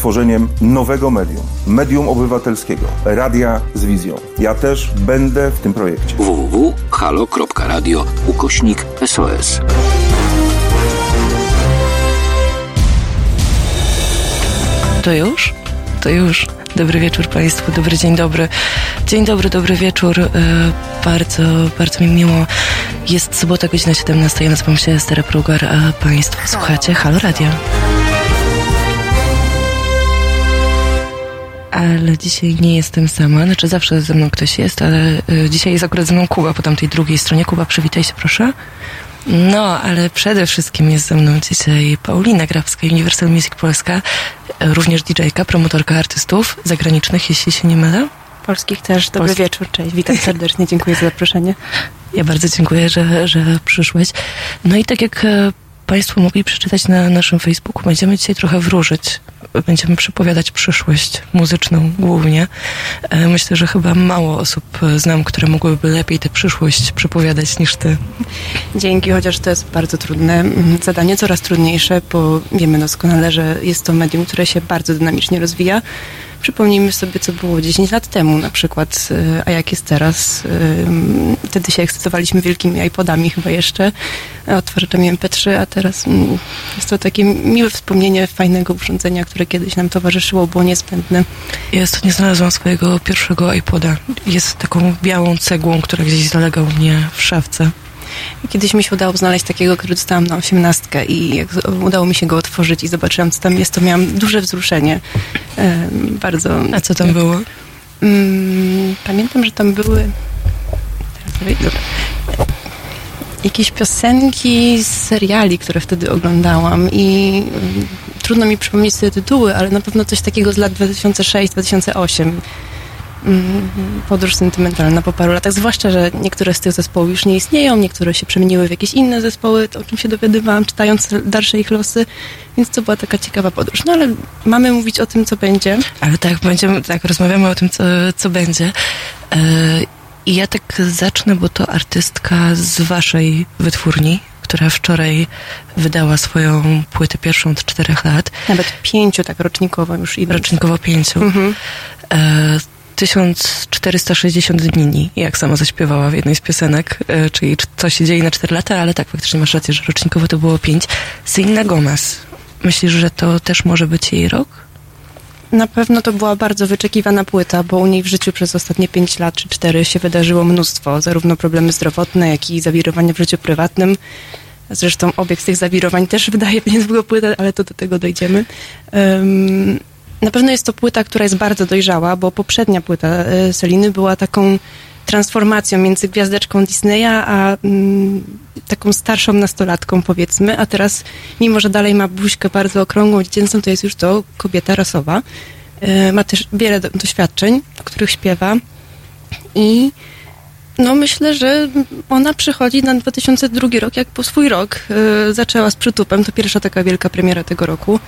tworzeniem nowego medium, medium obywatelskiego, radia z wizją. Ja też będę w tym projekcie. www.halo.radio ukośnik SOS. To już? To już. Dobry wieczór Państwu, dobry dzień dobry. Dzień dobry, dobry wieczór. E, bardzo, bardzo mi miło. Jest sobota, godzina 17. Ja nazywam się Estera Prugar, a Państwo słuchacie Halo Radio. Ale dzisiaj nie jestem sama, znaczy zawsze ze mną ktoś jest, ale e, dzisiaj jest akurat ze mną Kuba po tamtej drugiej stronie. Kuba, przywitaj się proszę. No, ale przede wszystkim jest ze mną dzisiaj Paulina Grabska, Universal Music Polska, również DJ-ka, promotorka artystów zagranicznych, jeśli się nie mylę. Polskich też. Dobry Polski. wieczór, cześć. Witam serdecznie, dziękuję za zaproszenie. Ja bardzo dziękuję, że, że przyszłeś. No i tak jak e, Państwo mogli przeczytać na naszym Facebooku, będziemy dzisiaj trochę wróżyć. Będziemy przepowiadać przyszłość muzyczną głównie. E, Myślę, że chyba mało osób e, znam, które mogłyby lepiej tę przyszłość przepowiadać niż ty. Dzięki, chociaż to jest bardzo trudne mm, zadanie, coraz trudniejsze, bo wiemy doskonale, że jest to medium, które się bardzo dynamicznie rozwija. Przypomnijmy sobie, co było 10 lat temu na przykład, y, a jak jest teraz. Ym, Wtedy się ekscytowaliśmy wielkimi iPodami chyba jeszcze, a odtwarzaczami MP3, a teraz mm, jest to takie miłe wspomnienie fajnego urządzenia, które kiedyś nam towarzyszyło, było niezbędne. Ja nie znalazłam swojego pierwszego iPoda. Jest taką białą cegłą, która gdzieś zalega u mnie w szafce. Kiedyś mi się udało znaleźć takiego, który dostałam na osiemnastkę i jak udało mi się go otworzyć i zobaczyłam, co tam jest, to miałam duże wzruszenie. Bardzo. A co tam było? Mm, pamiętam, że tam były. Teraz sobie- dobra. Jakieś piosenki z seriali, które wtedy oglądałam i mm, trudno mi przypomnieć sobie tytuły, ale na pewno coś takiego z lat 2006-2008. Mm, Podróż sentymentalna po paru latach, zwłaszcza, że niektóre z tych zespołów już nie istnieją, niektóre się przemieniły w jakieś inne zespoły, to o czym się dowiadywałam, czytając dalsze ich losy, więc to była taka ciekawa podróż. No ale mamy mówić o tym, co będzie. Ale tak, będziemy, tak, rozmawiamy o tym, co, co będzie. E, I ja tak zacznę, bo to artystka z waszej wytwórni, która wczoraj wydała swoją płytę pierwszą od czterech lat, Nawet pięciu tak rocznikowo już i rocznikowo pięciu. Mhm. E, 1460 dni, jak sama zaśpiewała w jednej z piosenek, e, czyli co się dzieje na 4 lata, ale tak, faktycznie masz rację, że rocznikowo to było 5. Selena Gomez. Myślisz, że to też może być jej rok? Na pewno to była bardzo wyczekiwana płyta, bo u niej w życiu przez ostatnie pięć lat czy cztery się wydarzyło mnóstwo, zarówno problemy zdrowotne, jak i zawirowania w życiu prywatnym. Zresztą obieg z tych zawirowań też wydaje niezłą płytę, ale to do tego dojdziemy. Em, na pewno jest to płyta, która jest bardzo dojrzała, bo poprzednia płyta e, Seliny była taką transformacją między gwiazdeczką Disneya a mm, taką starszą nastolatką, powiedzmy, a teraz, mimo że dalej ma buźkę bardzo okrągłą, dziecięcą, to jest już to kobieta rasowa. E, ma też wiele do, doświadczeń, o których śpiewa i no myślę, że ona przychodzi na 2002 rok jak po swój rok. E, zaczęła z przytupem, to pierwsza taka wielka premiera tego roku.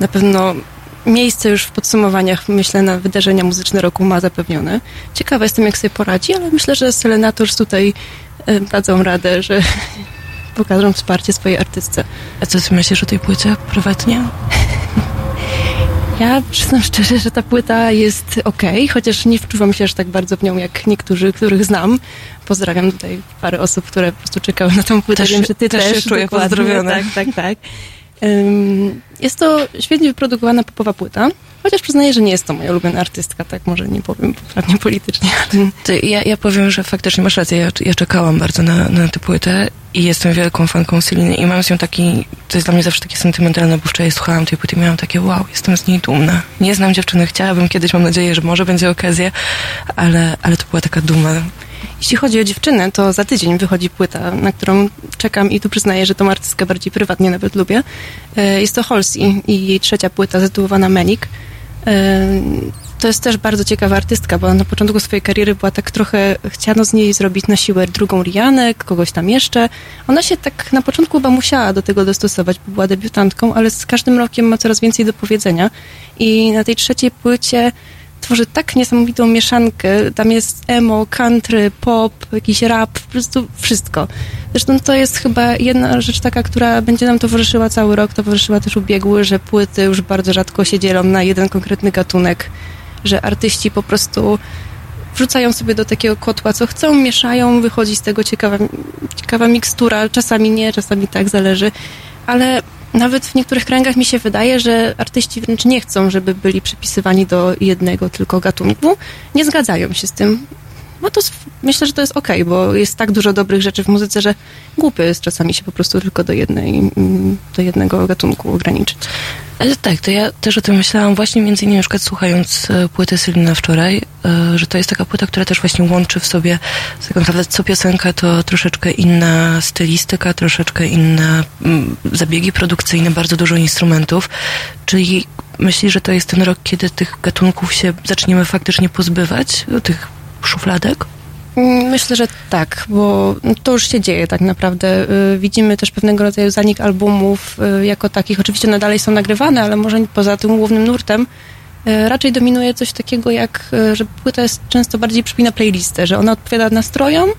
Na pewno miejsce już w podsumowaniach, myślę, na wydarzenia muzyczne roku ma zapewnione. Ciekawa jestem, jak sobie poradzi, ale myślę, że Selenators tutaj e, dadzą radę, że pokażą wsparcie swojej artystce. A co ty myślisz o tej płycie prywatnie? Ja przyznam szczerze, że ta płyta jest okej, chociaż nie wczuwam się aż tak bardzo w nią jak niektórzy, których znam. Pozdrawiam tutaj parę osób, które po prostu czekały na tą płytę. Też Wiem, że ty też też. czuję pozdrowiona. Tak, tak, tak. Jest to świetnie wyprodukowana popowa płyta, chociaż przyznaję, że nie jest to moja ulubiona artystka, tak może nie powiem poprawnie politycznie. Ty, ja, ja powiem, że faktycznie masz rację. Ja, ja czekałam bardzo na, na tę płytę i jestem wielką fanką Seliny i mam z nią taki, to jest dla mnie zawsze takie sentymentalne, bo wczoraj słuchałam tej płyty i miałam takie wow, jestem z niej dumna. Nie znam dziewczyny, chciałabym kiedyś, mam nadzieję, że może będzie okazja, ale, ale to była taka duma. Jeśli chodzi o dziewczynę, to za tydzień wychodzi płyta, na którą czekam i tu przyznaję, że tą artystkę bardziej prywatnie nawet lubię. E, Jest to Halsey i jej trzecia płyta zatytułowana Manic. E, To jest też bardzo ciekawa artystka, bo na początku swojej kariery była tak trochę, chciano z niej zrobić na siłę drugą Rianę, kogoś tam jeszcze. Ona się tak na początku chyba musiała do tego dostosować, bo była debiutantką, ale z każdym rokiem ma coraz więcej do powiedzenia. I na tej trzeciej płycie tworzy tak niesamowitą mieszankę. Tam jest emo, country, pop, jakiś rap, po prostu wszystko. Zresztą to jest chyba jedna rzecz taka, która będzie nam towarzyszyła cały rok, towarzyszyła też ubiegły, że płyty już bardzo rzadko się dzielą na jeden konkretny gatunek, że artyści po prostu wrzucają sobie do takiego kotła, co chcą, mieszają, wychodzi z tego ciekawa, ciekawa mikstura, czasami nie, czasami tak, zależy, ale nawet w niektórych kręgach mi się wydaje, że artyści wręcz nie chcą, żeby byli przypisywani do jednego tylko gatunku. Nie zgadzają się z tym. No to myślę, że to jest okay, bo jest tak dużo dobrych rzeczy w muzyce, że głupio jest czasami się po prostu tylko do, jednej, do jednego gatunku ograniczyć. Ale tak, to ja też o tym myślałam właśnie między innymi na przykład słuchając e, płyty Sylwina wczoraj, e, że to jest taka płyta, która też właśnie łączy w sobie tak naprawdę co piosenka to troszeczkę inna stylistyka, troszeczkę inne mm, zabiegi produkcyjne, bardzo dużo instrumentów, czyli myślisz, że to jest ten rok, kiedy tych gatunków się zaczniemy faktycznie pozbywać, tych szufladek? Mm, myślę, że tak, bo to już się dzieje tak naprawdę. Y, widzimy też pewnego rodzaju zanik albumów y, jako takich. Oczywiście one dalej są nagrywane, ale może poza tym głównym nurtem y, raczej dominuje coś takiego jak, że płyta jest często bardziej przypina playlistę, że ona odpowiada nastrojom,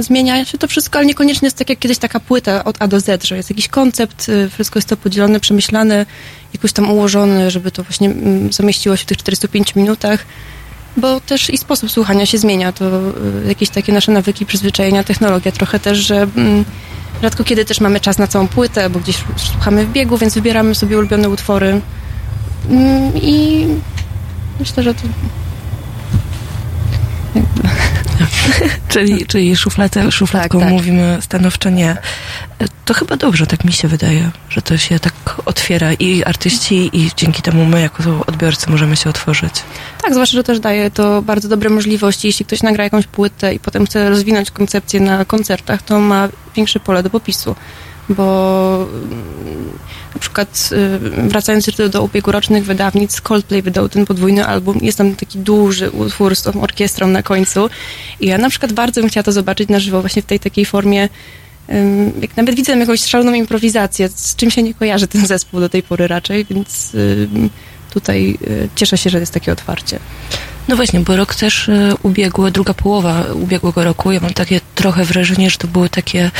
zmienia się to wszystko, ale niekoniecznie jest tak jak kiedyś taka płyta od A do Z, że jest jakiś koncept, wszystko jest to podzielone, przemyślane, jakoś tam ułożone, żeby to właśnie mm, zamieściło się w tych 45 minutach bo też i sposób słuchania się zmienia. To y, jakieś takie nasze nawyki, przyzwyczajenia, technologia trochę też, że mm, rzadko kiedy też mamy czas na całą płytę, bo gdzieś słuchamy w biegu, więc wybieramy sobie ulubione utwory. Mm, I myślę, że to czyli, czyli szufladę, szufladką tak, tak. mówimy stanowczo nie. To chyba dobrze, tak mi się wydaje, że to się tak otwiera i artyści i dzięki temu my jako odbiorcy możemy się otworzyć. Tak, zwłaszcza, że też daje to bardzo dobre możliwości. Jeśli ktoś nagra jakąś płytę i potem chce rozwinąć koncepcję na koncertach, to ma większe pole do popisu bo na przykład y, wracając jeszcze do ubiegłorocznych wydawnic, Coldplay wydał ten podwójny album. Jest tam taki duży utwór z tą orkiestrą na końcu. I ja na przykład bardzo bym chciała to zobaczyć na żywo, właśnie w tej takiej formie. Jak nawet widzę jakąś szaloną improwizację, z czym się nie kojarzy ten zespół do tej pory raczej, więc tutaj y, cieszę się, że jest takie otwarcie. No właśnie, bo rok też y, ubiegły, druga połowa ubiegłego roku, ja mam takie trochę wrażenie, że to były takie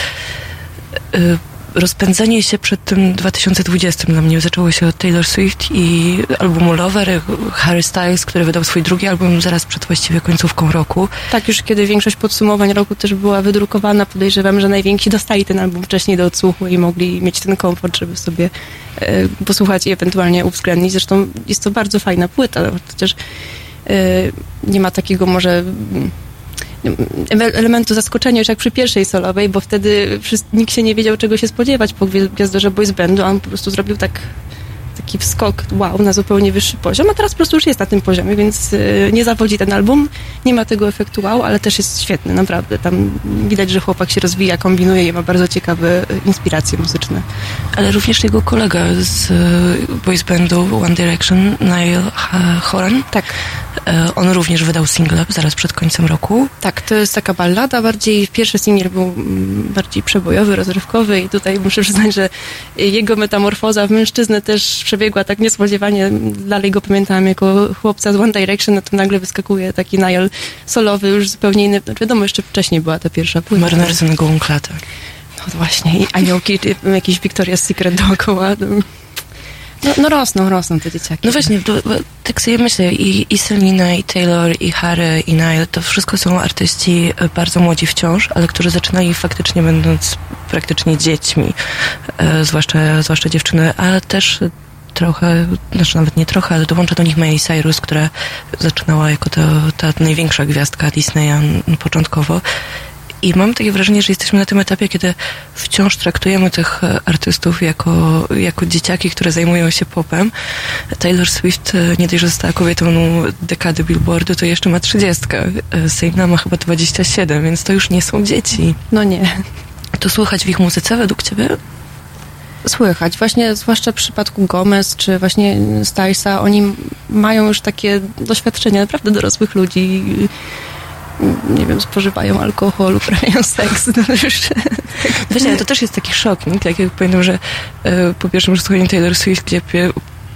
rozpędzenie się przed tym 2020 dla mnie zaczęło się od Taylor Swift i albumu Lover, Harry Styles, który wydał swój drugi album zaraz przed właściwie końcówką roku. Tak, już kiedy większość podsumowań roku też była wydrukowana, podejrzewam, że najwięksi dostali ten album wcześniej do odsłuchu i mogli mieć ten komfort, żeby sobie e, posłuchać i ewentualnie uwzględnić. Zresztą jest to bardzo fajna płyta, chociaż e, nie ma takiego może elementu zaskoczenia już jak przy pierwszej solowej, bo wtedy nikt się nie wiedział, czego się spodziewać po Gwiazdorze Boys Bandu, a on po prostu zrobił tak taki wskok, wow, na zupełnie wyższy poziom, a teraz po prostu już jest na tym poziomie, więc y, nie zawodzi ten album, nie ma tego efektu wow, ale też jest świetny, naprawdę. Tam widać, że chłopak się rozwija, kombinuje i ma bardzo ciekawe y, inspiracje muzyczne. Ale również jego kolega z y, boys bandu One Direction, Niall Horan. Tak. On również wydał single zaraz przed końcem roku. Tak, to jest taka ballada bardziej, pierwszy singiel był mm, bardziej przebojowy, rozrywkowy i tutaj muszę przyznać, że jego metamorfoza w mężczyznę też przebiegła tak niespodziewanie. Dalej go pamiętałam jako chłopca z One Direction, no to nagle wyskakuje taki Niall solowy, już zupełnie inny. No wiadomo, jeszcze wcześniej była ta pierwsza płyta. Marynarzyny gołą klatę. No właśnie, i aniołki, jakiś Victoria's Secret dookoła. No, no rosną, rosną te dzieciaki. No właśnie, to, tak sobie myślę, i, i Selina, i Taylor, i Harry, i Niall, to wszystko są artyści e, bardzo młodzi wciąż, ale którzy zaczynali faktycznie będąc praktycznie dziećmi, e, zwłaszcza, zwłaszcza dziewczyny, ale też trochę, znaczy nawet nie trochę, ale dołącza do nich Miley Cyrus, która zaczynała jako to, ta największa gwiazdka Disneya początkowo. I mam takie wrażenie, że jesteśmy na tym etapie, kiedy wciąż traktujemy tych artystów jako, jako dzieciaki, które zajmują się popem. Taylor Swift e, nie dość, że została kobietą dekady Billboardu, to jeszcze ma trzydziestkę. E, Selena ma chyba 27, więc to już nie są dzieci. No nie. To słuchać w ich muzyce według ciebie? Słychać. Właśnie zwłaszcza w przypadku Gomez czy właśnie Stylesa, oni mają już takie doświadczenia naprawdę dorosłych ludzi. Nie wiem, spożywają alkohol, uprawiają seks. No już, Właśnie, to też jest taki szok? Tak jak pamiętam, że e, po pierwszym przesłuchaniu Taylor Swift,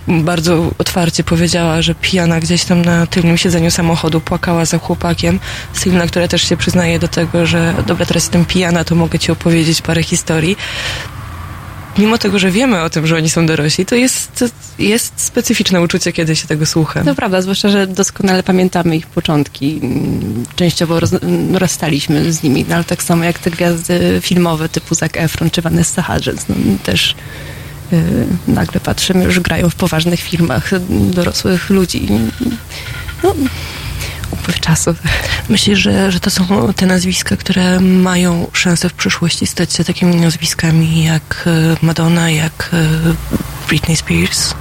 bardzo otwarcie powiedziała, że pijana gdzieś tam na tylnym siedzeniu samochodu płakała za chłopakiem. Sylna, która też się przyznaje do tego, że dobra, teraz jestem pijana, to mogę ci opowiedzieć parę historii. Mimo tego, że wiemy o tym, że oni są dorośli, to jest, jest specyficzne uczucie, kiedy się tego słucha. To prawda, zwłaszcza, że doskonale pamiętamy ich początki. Częściowo roz, rozstaliśmy z nimi, no, ale tak samo jak te gwiazdy filmowe typu Zac Efron czy Vanessa Hudgens. No, też yy, nagle patrzymy, już grają w poważnych filmach dorosłych ludzi. No, upływ czasu. Myślę, że, że to są te nazwiska, które mają szansę w przyszłości stać się takimi nazwiskami jak e, Madonna, jak e, Britney Spears?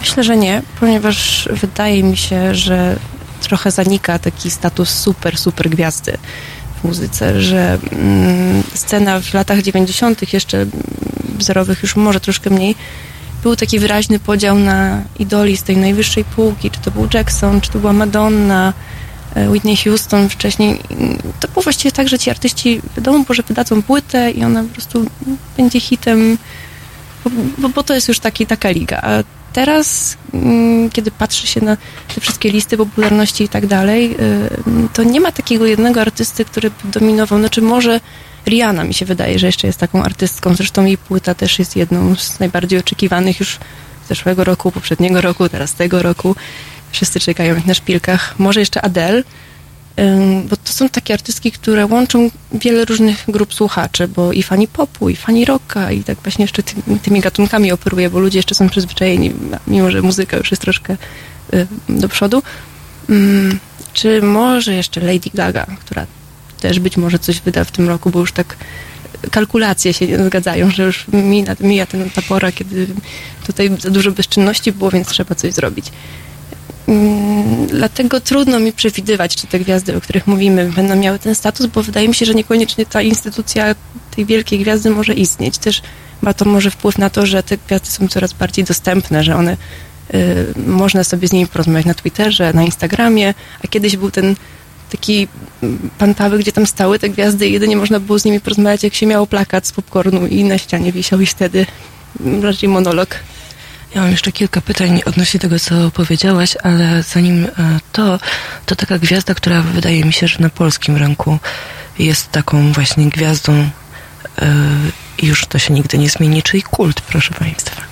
Myślę, że nie, ponieważ wydaje mi się, że trochę zanika taki status super, super gwiazdy w muzyce, że mm, scena w latach 90. jeszcze wzorowych już może troszkę mniej, był taki wyraźny podział na idoli z tej najwyższej półki, czy to był Jackson, czy to była Madonna, e, Whitney Houston wcześniej. To było właściwie tak, że ci artyści wiadomo, że wydadzą płytę i ona po prostu będzie hitem, bo, bo to jest już taki, taka liga. A teraz, mm, kiedy patrzy się na te wszystkie listy popularności i tak dalej, y, to nie ma takiego jednego artysty, który by dominował. Znaczy może Rihanna mi się wydaje, że jeszcze jest taką artystką. Zresztą jej płyta też jest jedną z najbardziej oczekiwanych już zeszłego roku, poprzedniego roku, teraz tego roku. Wszyscy czekają na szpilkach. Może jeszcze Adele, bo to są takie artystki, które łączą wiele różnych grup słuchaczy, bo i fani popu, i fani rocka, i tak właśnie jeszcze tymi, tymi gatunkami operuje, bo ludzie jeszcze są przyzwyczajeni, mimo że muzyka już jest troszkę do przodu. Czy może jeszcze Lady Gaga, która też być może coś wyda w tym roku, bo już tak kalkulacje się nie zgadzają, że już mija, mija ten, ta pora, kiedy tutaj za dużo bezczynności było, więc trzeba coś zrobić. Mm, dlatego trudno mi przewidywać, czy te gwiazdy, o których mówimy, będą miały ten status, bo wydaje mi się, że niekoniecznie ta instytucja tej wielkiej gwiazdy może istnieć. Też ma to może wpływ na to, że te gwiazdy są coraz bardziej dostępne, że one y, można sobie z nimi porozmawiać na Twitterze, na Instagramie, a kiedyś był ten taki pan Paweł, gdzie tam stały te gwiazdy i jedynie można było z nimi porozmawiać, jak się miało plakat z popcornu i na ścianie wisiał i wtedy raczej monolog. Ja mam jeszcze kilka pytań odnośnie tego, co powiedziałaś, ale zanim e, to, to taka gwiazda, która wydaje mi się, że na polskim rynku jest taką właśnie gwiazdą e, i już to się nigdy nie zmieni, czyli kult, proszę Państwa.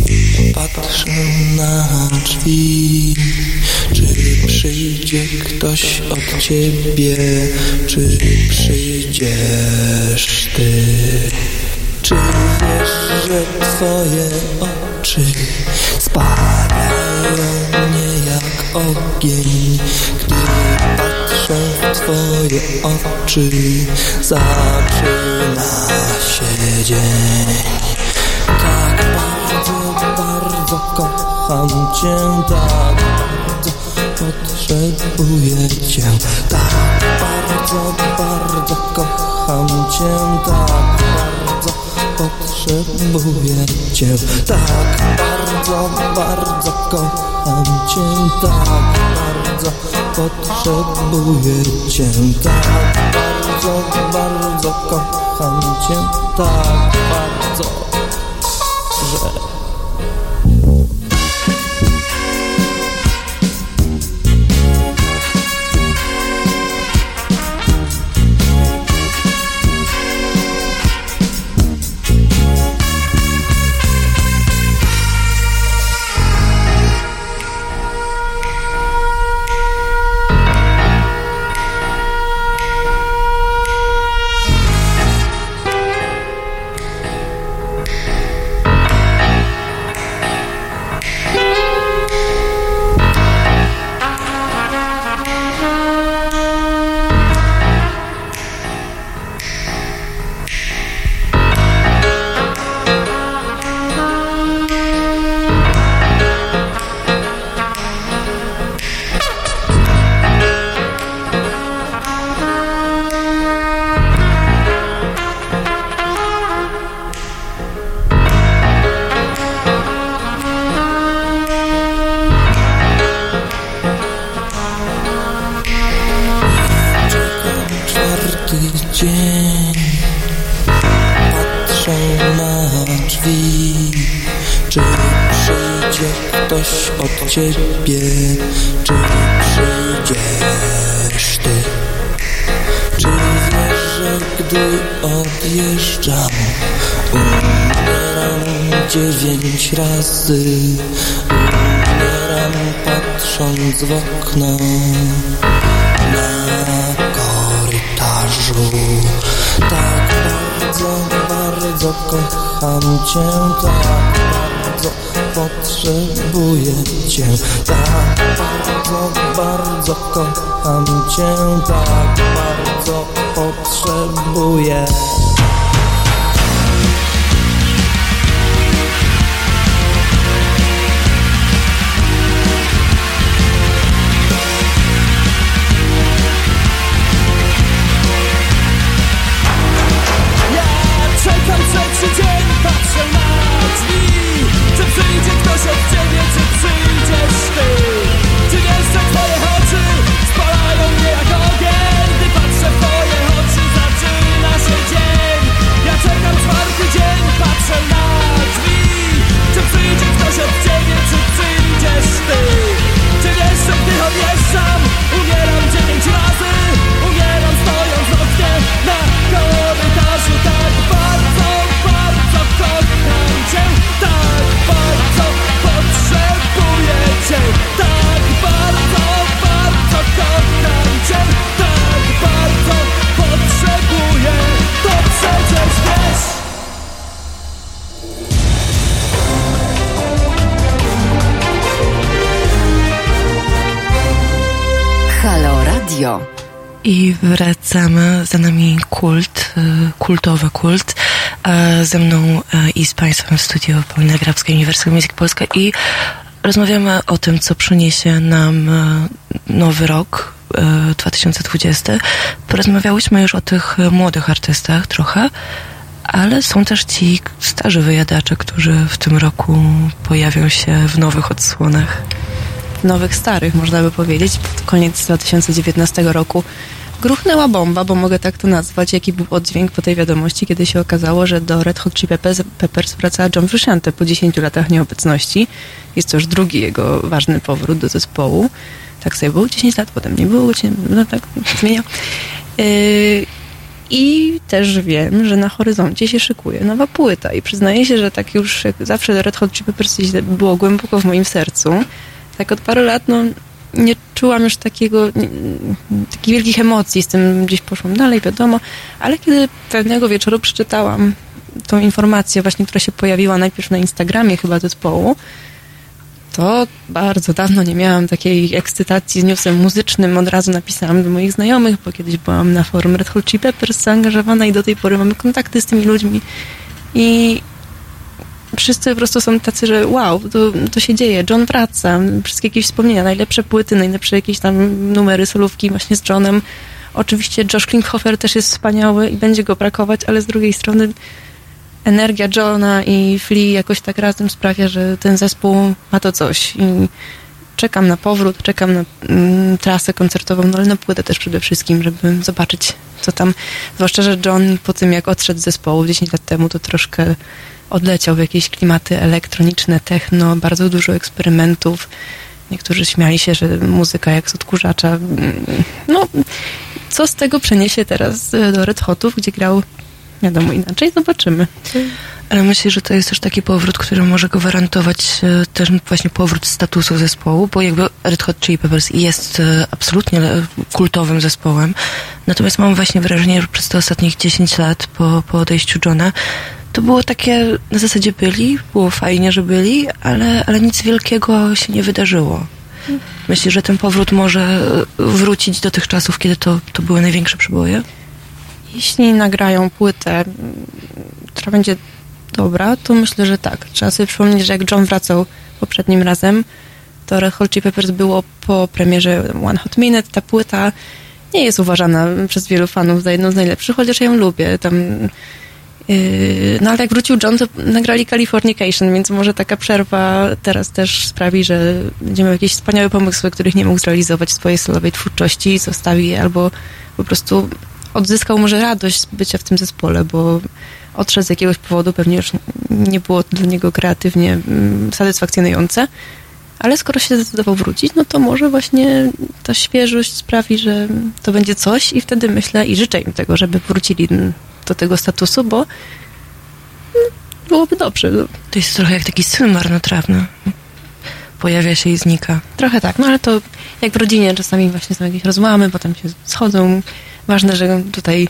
patrzę na drzwi. Czy przyjdzie ktoś od ciebie, czy przyjdziesz ty? Czy wiesz, że twoje oczy spalają mnie jak ogień, gdy patrzę w twoje oczy, zaczyna się dzień. Kocham cię, tak bardzo potrzebuję cię. Tak bardzo, bardzo kocham cię, tak bardzo potrzebuję cię. Tak bardzo, bardzo kocham cię, tak bardzo potrzebuję cię. Tak bardzo, bardzo kocham cię, tak bardzo, że ciebie, czy przyjdziesz ty? Czy wiesz, że gdy odjeżdżam, umieram dziewięć razy, umieram patrząc w okno na korytarzu. Tak bardzo, bardzo kocham cię, tak potrzebuję cię, tak bardzo, bardzo kocham cię, tak bardzo potrzebuję. Kultowy kult. A Ze mną y, i z Państwem w studiu Paulina Grabska, Uniwersytet Muzyki Polska i rozmawiamy o tym, co przyniesie nam y, nowy rok y, 2020. Porozmawiałyśmy już o tych młodych artystach trochę, ale są też ci starzy wyjadacze, którzy w tym roku pojawią się w nowych odsłonach. nowych, starych, można by powiedzieć. Pod koniec 2019 roku gruchnęła bomba, bo mogę tak to nazwać, jaki był oddźwięk po tej wiadomości, kiedy się okazało, że do Red Hot Chili Peppers, wraca John Frusciante po 10 latach nieobecności. Jest to już drugi jego ważny powrót do zespołu. Tak sobie było 10 lat, potem nie było, no tak, zmienia. Yy, I też wiem, że na horyzoncie się szykuje nowa płyta i przyznaję się, że tak już jak zawsze Red Hot Chili Peppers było głęboko w moim sercu. Tak od paru lat, no nie czułam już takiego, nie, takich wielkich emocji, z tym gdzieś poszłam dalej, wiadomo, ale kiedy pewnego wieczoru przeczytałam tą informację właśnie, która się pojawiła najpierw na Instagramie chyba zespołu, to bardzo dawno nie miałam takiej ekscytacji z newsem muzycznym. Od razu napisałam do moich znajomych, bo kiedyś byłam na forum Red Hot Chili Peppers zaangażowana i do tej pory mamy kontakty z tymi ludźmi. I wszyscy po prostu są tacy, że wow, to, to się dzieje, John wraca, wszystkie jakieś wspomnienia, najlepsze płyty, najlepsze jakieś tam numery, solówki właśnie z Johnem. Oczywiście Josh Klinghoffer też jest wspaniały i będzie go brakować, ale z drugiej strony energia Johna i Flea jakoś tak razem sprawia, że ten zespół ma to coś i czekam na powrót, czekam na mm, trasę koncertową, no ale na płytę też przede wszystkim, żeby zobaczyć, co tam, zwłaszcza, że John po tym, jak odszedł z zespołu 10 lat temu, to troszkę odleciał w jakieś klimaty elektroniczne, techno, bardzo dużo eksperymentów. Niektórzy śmiali się, że muzyka jak z odkurzacza. No, co z tego przeniesie teraz e, do Red Hotów, gdzie grał wiadomo inaczej, zobaczymy. Ale myślę, że to jest też taki powrót, który może gwarantować e, też właśnie powrót statusu zespołu, bo jakby Red Hot Chili Peppers jest e, absolutnie kultowym zespołem. Natomiast mam właśnie wrażenie, że przez te ostatnich 10 lat po, po odejściu Johna to było takie, na zasadzie byli, było fajnie, że byli, ale, ale nic wielkiego się nie wydarzyło. Myślę, że ten powrót może e, wrócić do tych czasów, kiedy to, to były największe przeboje. Jeśli nagrają płytę, która będzie dobra, to myślę, że tak. Trzeba sobie przypomnieć, że jak John wracał poprzednim razem, to Red Hot Chili Peppers było po premierze One Hot Minute. Ta płyta nie jest uważana przez wielu fanów za jedną z najlepszych, chociaż ja ją lubię. Tam, no ale jak wrócił John, to nagrali Californication, więc może taka przerwa teraz też sprawi, że będziemy miał jakieś wspaniałe pomysły, których nie mógł zrealizować w swojej solowej twórczości zostawi je, albo po prostu odzyskał może radość bycia w tym zespole, bo odszedł z jakiegoś powodu, pewnie już nie było dla niego kreatywnie mm, satysfakcjonujące. Ale skoro się zdecydował wrócić, no to może właśnie ta świeżość sprawi, że to będzie coś i wtedy myślę i życzę im tego, żeby wrócili do tego statusu, bo mm, byłoby dobrze. No. To jest trochę jak taki syn marnotrawny. Pojawia się i znika. Trochę tak, no ale to jak w rodzinie czasami właśnie są jakieś rozłamy, potem się schodzą. Ważne, że tutaj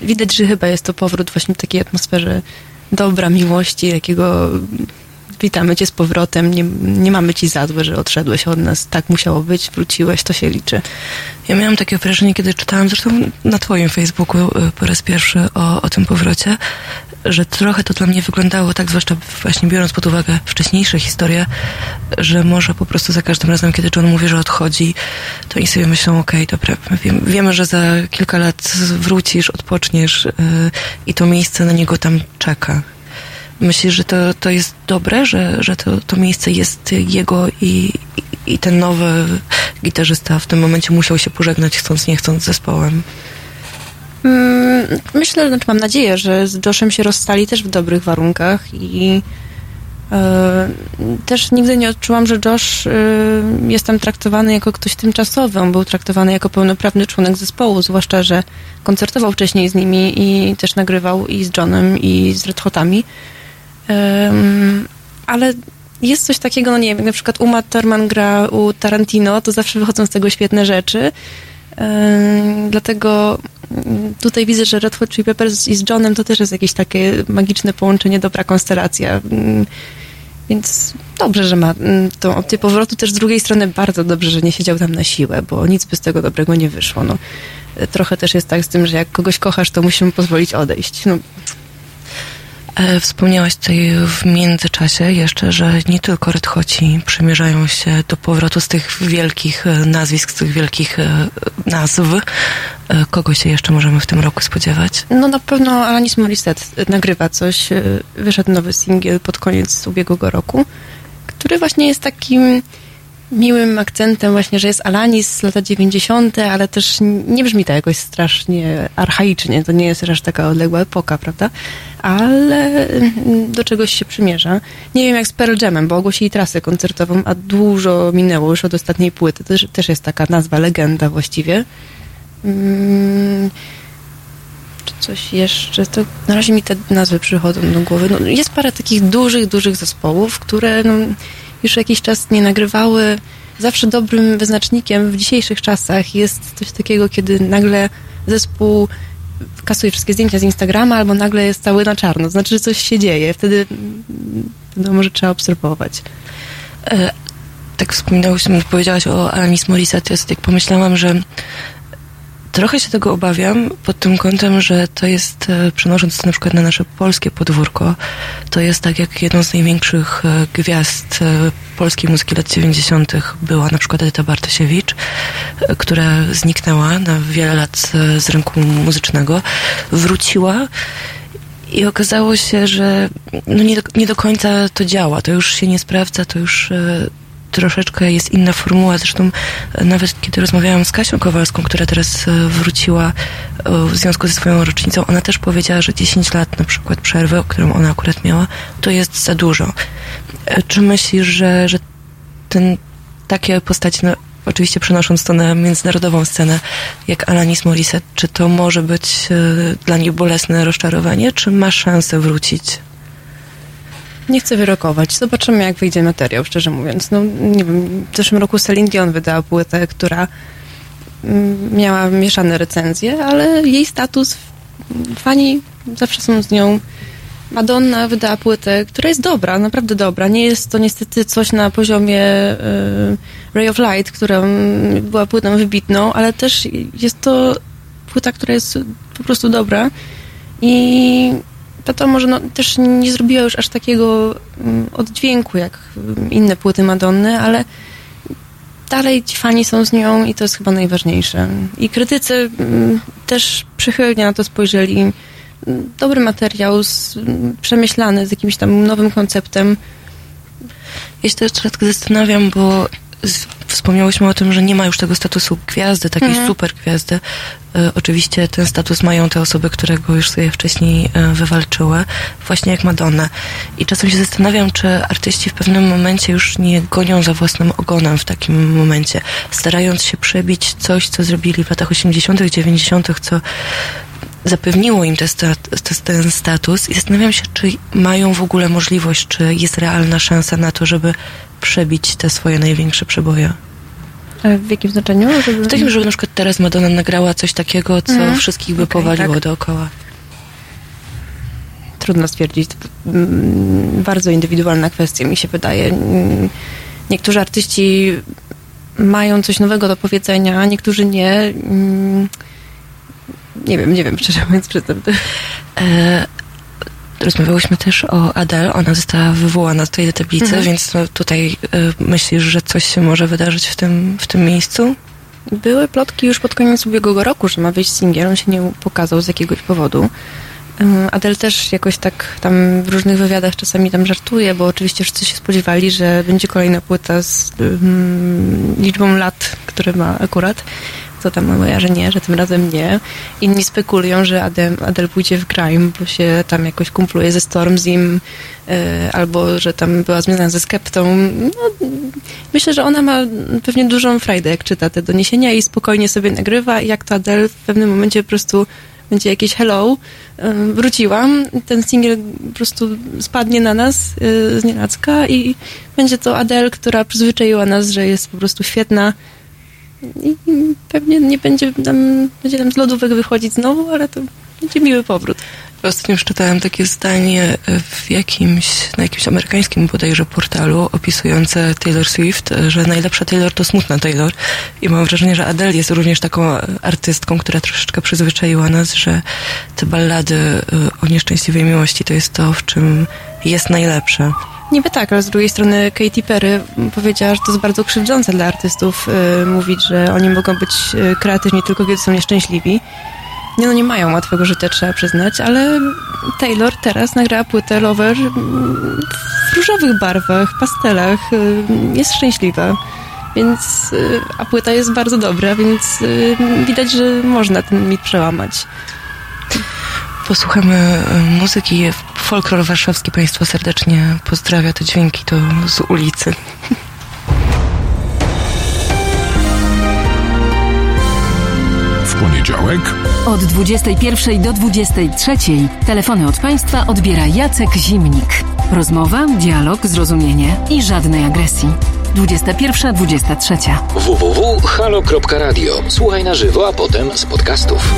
widać, że chyba jest to powrót właśnie w takiej atmosferze dobra, miłości, takiego witamy cię z powrotem, nie, nie mamy ci za złe, że odszedłeś od nas, tak musiało być, wróciłeś, to się liczy. Ja miałam takie wrażenie, kiedy czytałam, zresztą na twoim Facebooku y, po raz pierwszy o, o tym powrocie, że trochę to dla mnie wyglądało tak, zwłaszcza właśnie biorąc pod uwagę wcześniejsze historie, że może po prostu za każdym razem, kiedy John mówi, że odchodzi, to oni sobie myślą, okej, okay, dobra, wiem, wiemy, że za kilka lat wrócisz, odpoczniesz yy, i to miejsce na niego tam czeka. Myślisz, że to, to jest dobre, że, że to, to miejsce jest jego i, i ten nowy gitarzysta w tym momencie musiał się pożegnać, chcąc nie chcąc, z zespołem? Mm, myślę, znaczy mam nadzieję, że z Joshem się rozstali też w dobrych warunkach i e, też nigdy nie odczułam, że Josh e, jest tam traktowany jako ktoś tymczasowy. On był traktowany jako pełnoprawny członek zespołu, zwłaszcza, że koncertował wcześniej z nimi i też nagrywał i z Johnem, i z Red Hotami. Ale jest coś takiego, no nie wiem, jak na przykład Uma Thurman gra u Tarantino, to zawsze wychodzą z tego świetne rzeczy. Dlatego tutaj widzę, że Red Hot Chili Peppers i z Johnem to też jest jakieś takie magiczne połączenie, dobra konstelacja. Więc dobrze, że ma tą opcję powrotu. Też z drugiej strony bardzo dobrze, że nie siedział tam na siłę, bo nic by z tego dobrego nie wyszło. No, trochę też jest tak z tym, że jak kogoś kochasz, to musimy pozwolić odejść. No, wspomniałaś tutaj w międzyczasie jeszcze, że nie tylko Red Hoci przymierzają się do powrotu z tych wielkich e, nazwisk, z tych wielkich e, nazw. Kogo się jeszcze możemy w tym roku spodziewać? No na pewno Alanis Morissette nagrywa coś. Wyszedł nowy singiel pod koniec ubiegłego roku, który właśnie jest takim miłym akcentem właśnie, że jest Alanis z lata 90., ale też nie brzmi to jakoś strasznie archaicznie. To nie jest aż taka odległa epoka, prawda? Ale do czegoś się przymierza. Nie wiem jak z Pearl Jamem, bo ogłosili trasę koncertową, a dużo minęło już od ostatniej płyty. To też, jest taka nazwa, legenda właściwie. Hmm czy coś jeszcze, to na razie mi te nazwy przychodzą do głowy. No, jest parę takich dużych, dużych zespołów, które no, już jakiś czas nie nagrywały. Zawsze dobrym wyznacznikiem w dzisiejszych czasach jest coś takiego, kiedy nagle zespół kasuje wszystkie zdjęcia z Instagrama albo nagle jest cały na czarno. Znaczy, że coś się dzieje. Wtedy no, może trzeba obserwować. E, tak wspominałyśmy, powiedziałaś o Alanis Morissette. Ja tak pomyślałam, że Trochę się tego obawiam pod tym kątem, że to jest, e, przenosząc to na przykład na nasze polskie podwórko, to jest tak jak jedną z największych e, gwiazd e, polskiej muzyki lat 90. była na przykład Edyta Bartosiewicz, która zniknęła na wiele lat z rynku muzycznego, wróciła i okazało się, że no nie, nie do końca to działa, to już się nie sprawdza, to już troszeczkę jest inna formuła. Zresztą e, nawet kiedy rozmawiałam z Kasią Kowalską, która teraz e, wróciła e, w związku ze swoją rocznicą, ona też powiedziała, że 10 lat na przykład przerwy, którą ona akurat miała, to jest za dużo. Czy myślisz, że, że ten, takie postacie, no, oczywiście przenosząc to na międzynarodową scenę, jak Alanis Morissette, czy to może być dla nich bolesne rozczarowanie, czy ma szansę wrócić? Nie chcę wyrokować. Zobaczymy, jak wyjdzie materiał, szczerze mówiąc. No, nie wiem, w zeszłym roku Celine Dion wydała płytę, która mm, miała mieszane recenzje, ale jej status, fani zawsze są z nią. Madonna wydała płytę, która jest dobra, naprawdę dobra. Nie jest to niestety coś na poziomie y, Ray of Light, która była płytą wybitną, ale też jest to płyta, która jest po prostu dobra. I to może no, też nie zrobiła już aż takiego mm, oddźwięku jak mm, inne płyty Madonny, ale dalej ci fani są z nią i to jest chyba najważniejsze. I krytycy mm, też przychylnie na to spojrzeli. Dobry materiał, z, przemyślany, z jakimś tam nowym konceptem. Ja się też tak zastanawiam, bo wspomniałyśmy o tym, że nie ma już tego statusu gwiazdy, takiej Mhm. super gwiazdy. E, oczywiście ten status mają te osoby, które go już sobie wcześniej e, wywalczyły, właśnie jak Madonna. I czasem się zastanawiam, czy artyści w pewnym momencie już nie gonią za własnym ogonem w takim momencie, starając się przebić coś, co zrobili w latach 80., 90., co zapewniło im te stat- te- ten status i zastanawiam się, czy mają w ogóle możliwość, czy jest realna szansa na to, żeby przebić te swoje największe przeboje. E, W jakim znaczeniu? Żeby... W takim, żeby na przykład teraz Madonna nagrała coś takiego, co Mhm. wszystkich by Okej, powaliło tak. dookoła. Trudno stwierdzić. To, mm, Bardzo indywidualna kwestia, mi się wydaje. Mm, Niektórzy artyści mają coś nowego do powiedzenia, a niektórzy nie. Mm, Nie wiem, nie wiem, szczerze mówiąc, przedtem. E, rozmawiałyśmy też o Adele, ona została wywołana z tej tablicy, Mhm. więc no, tutaj e, myślisz, że coś się może wydarzyć w tym, w tym miejscu? Były plotki już pod koniec ubiegłego roku, że ma wyjść singiel, on się nie pokazał z jakiegoś powodu. Ym, Adele też jakoś tak tam w różnych wywiadach czasami tam żartuje, bo oczywiście wszyscy się spodziewali, że będzie kolejna płyta z ym, liczbą lat, które ma akurat. Co tam moja, że nie, że tym razem nie. Inni spekulują, że Adele, Adele pójdzie w grime, bo się tam jakoś kumpluje ze Stormzim, y, albo że tam była związana ze Skeptą. No, myślę, że ona ma pewnie dużą frajdę, jak czyta te doniesienia i spokojnie sobie nagrywa i jak to Adele w pewnym momencie po prostu będzie jakieś hello, y, wróciłam, ten singiel po prostu spadnie na nas y, z nienacka i będzie to Adele, która przyzwyczaiła nas, że jest po prostu świetna i pewnie nie będzie tam, będzie tam z lodówek wychodzić znowu, ale to będzie miły powrót. Ostatnio już czytałem takie zdanie e, w jakimś, na jakimś amerykańskim bodajże portalu opisujące Taylor Swift, e, że najlepsza Taylor to smutna Taylor. I mam wrażenie, że Adele jest również taką e, artystką, która troszeczkę przyzwyczaiła nas, że te ballady o nieszczęśliwej miłości to jest to, w czym jest najlepsza. Niby tak, ale z drugiej strony Katy Perry powiedziała, że to jest bardzo krzywdzące dla artystów y, mówić, że oni mogą być y, kreatywni tylko kiedy są nieszczęśliwi. Nie no, nie mają łatwego życia, trzeba przyznać, ale Taylor teraz nagrała płytę Lover mm, w różowych barwach, pastelach, y, jest szczęśliwa. Więc, a płyta jest bardzo dobra, więc widać, że można ten mit przełamać. Posłuchamy e, muzyki. Folklor warszawski Państwa serdecznie pozdrawia. Te dźwięki to z ulicy. W poniedziałek Od 21 do 23 telefony od państwa odbiera Jacek Zimnik. Rozmowa, dialog, zrozumienie i żadnej agresji. 21-23. www.halo.radio. Słuchaj na żywo, a potem z podcastów.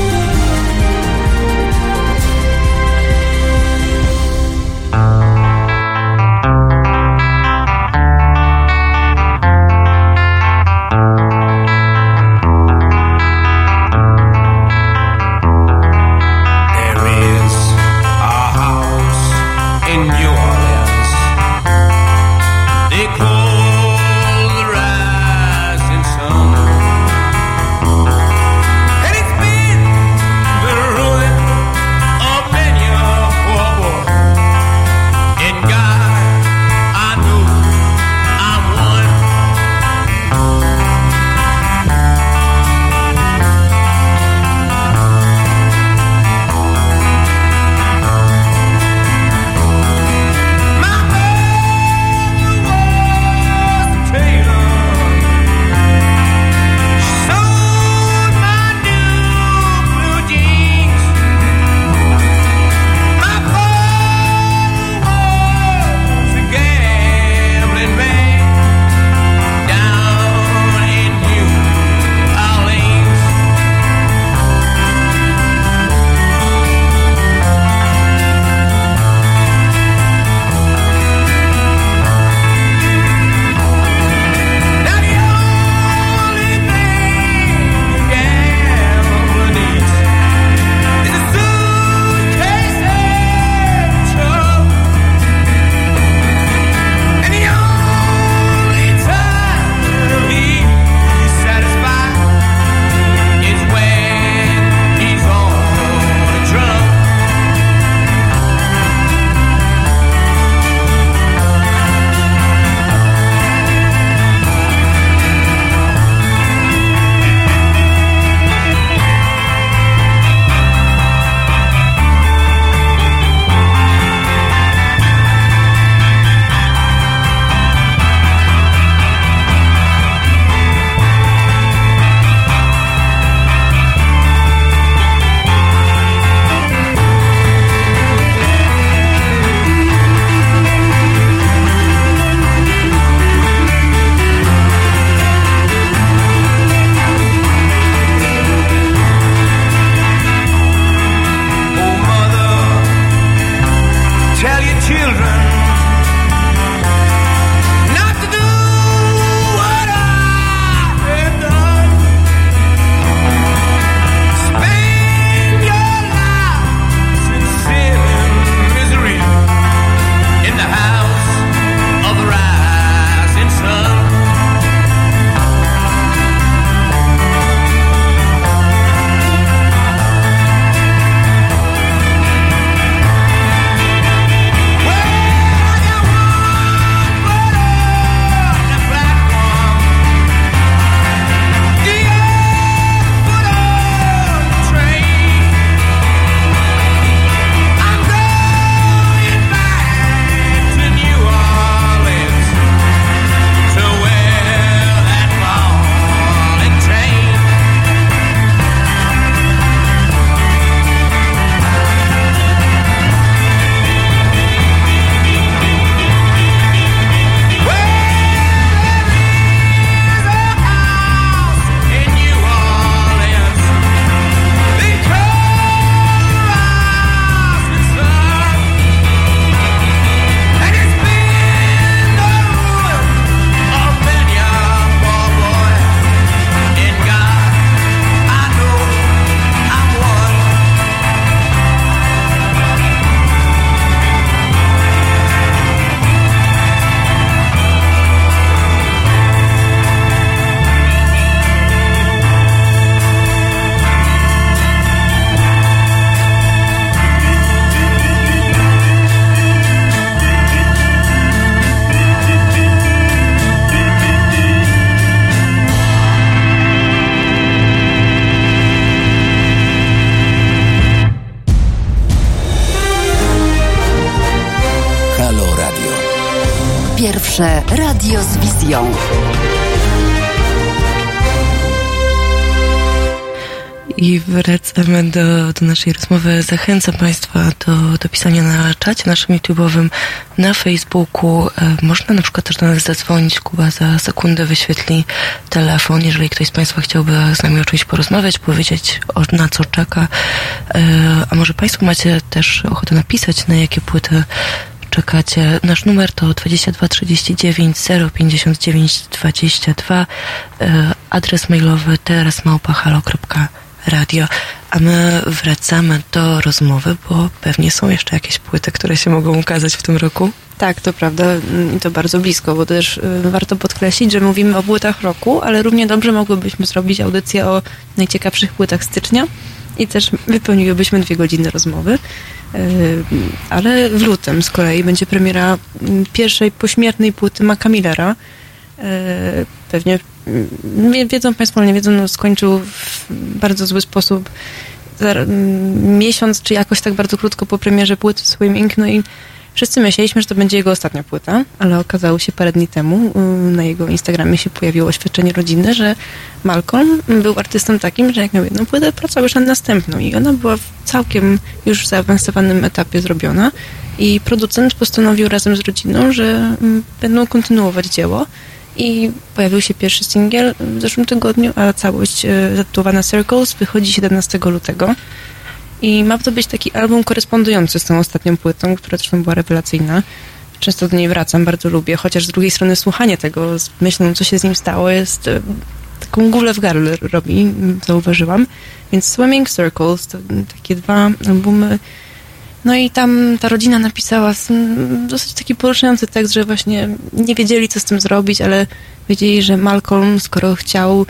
Do, naszej rozmowy. Zachęcam Państwa do, do pisania na czacie naszym YouTube'owym, na Facebooku. E, można na przykład też do nas zadzwonić. Kuba za sekundę wyświetli telefon, jeżeli ktoś z Państwa chciałby z nami o czymś porozmawiać, powiedzieć o, na co czeka. E, a może Państwo macie też ochotę napisać, na jakie płyty czekacie. Nasz numer to 22 39 059 22. E, adres mailowy terasmałpahalo.com radio, a my wracamy do rozmowy, bo pewnie są jeszcze jakieś płyty, które się mogą ukazać w tym roku. Tak, to prawda i to bardzo blisko, bo też y, warto podkreślić, że mówimy o płytach roku, ale równie dobrze mogłybyśmy zrobić audycję o najciekawszych płytach stycznia i też wypełniłybyśmy dwie godziny rozmowy. Y, ale w lutym z kolei będzie premiera mm, pierwszej pośmiertnej płyty Maca Millera. Y, pewnie mm, wiedzą Państwo, ale nie wiedzą, no skończył w bardzo zły sposób. Mm, miesiąc, czy jakoś tak bardzo krótko po premierze płyty Swimming, no i wszyscy myśleliśmy, że to będzie jego ostatnia płyta, ale okazało się parę dni temu, na jego Instagramie się pojawiło oświadczenie rodzinne, że Malcolm był artystą takim, że jak miał jedną płytę, pracował już nad następną i ona była w całkiem już zaawansowanym etapie zrobiona. I producent postanowił razem z rodziną, że będą kontynuować dzieło i pojawił się pierwszy singiel w zeszłym tygodniu, a całość e, zatytułowana Circles wychodzi 17 lutego. I ma to być taki album korespondujący z tą ostatnią płytą, która zresztą była rewelacyjna. Często do niej wracam, bardzo lubię, chociaż z drugiej strony słuchanie tego z myślą, co się z nim stało, jest e, taką gulę w gardle robi, zauważyłam. Więc Swimming Circles to takie dwa albumy no i tam ta rodzina napisała dosyć taki poruszający tekst, że właśnie nie wiedzieli, co z tym zrobić, ale wiedzieli, że Malcolm, skoro chciał,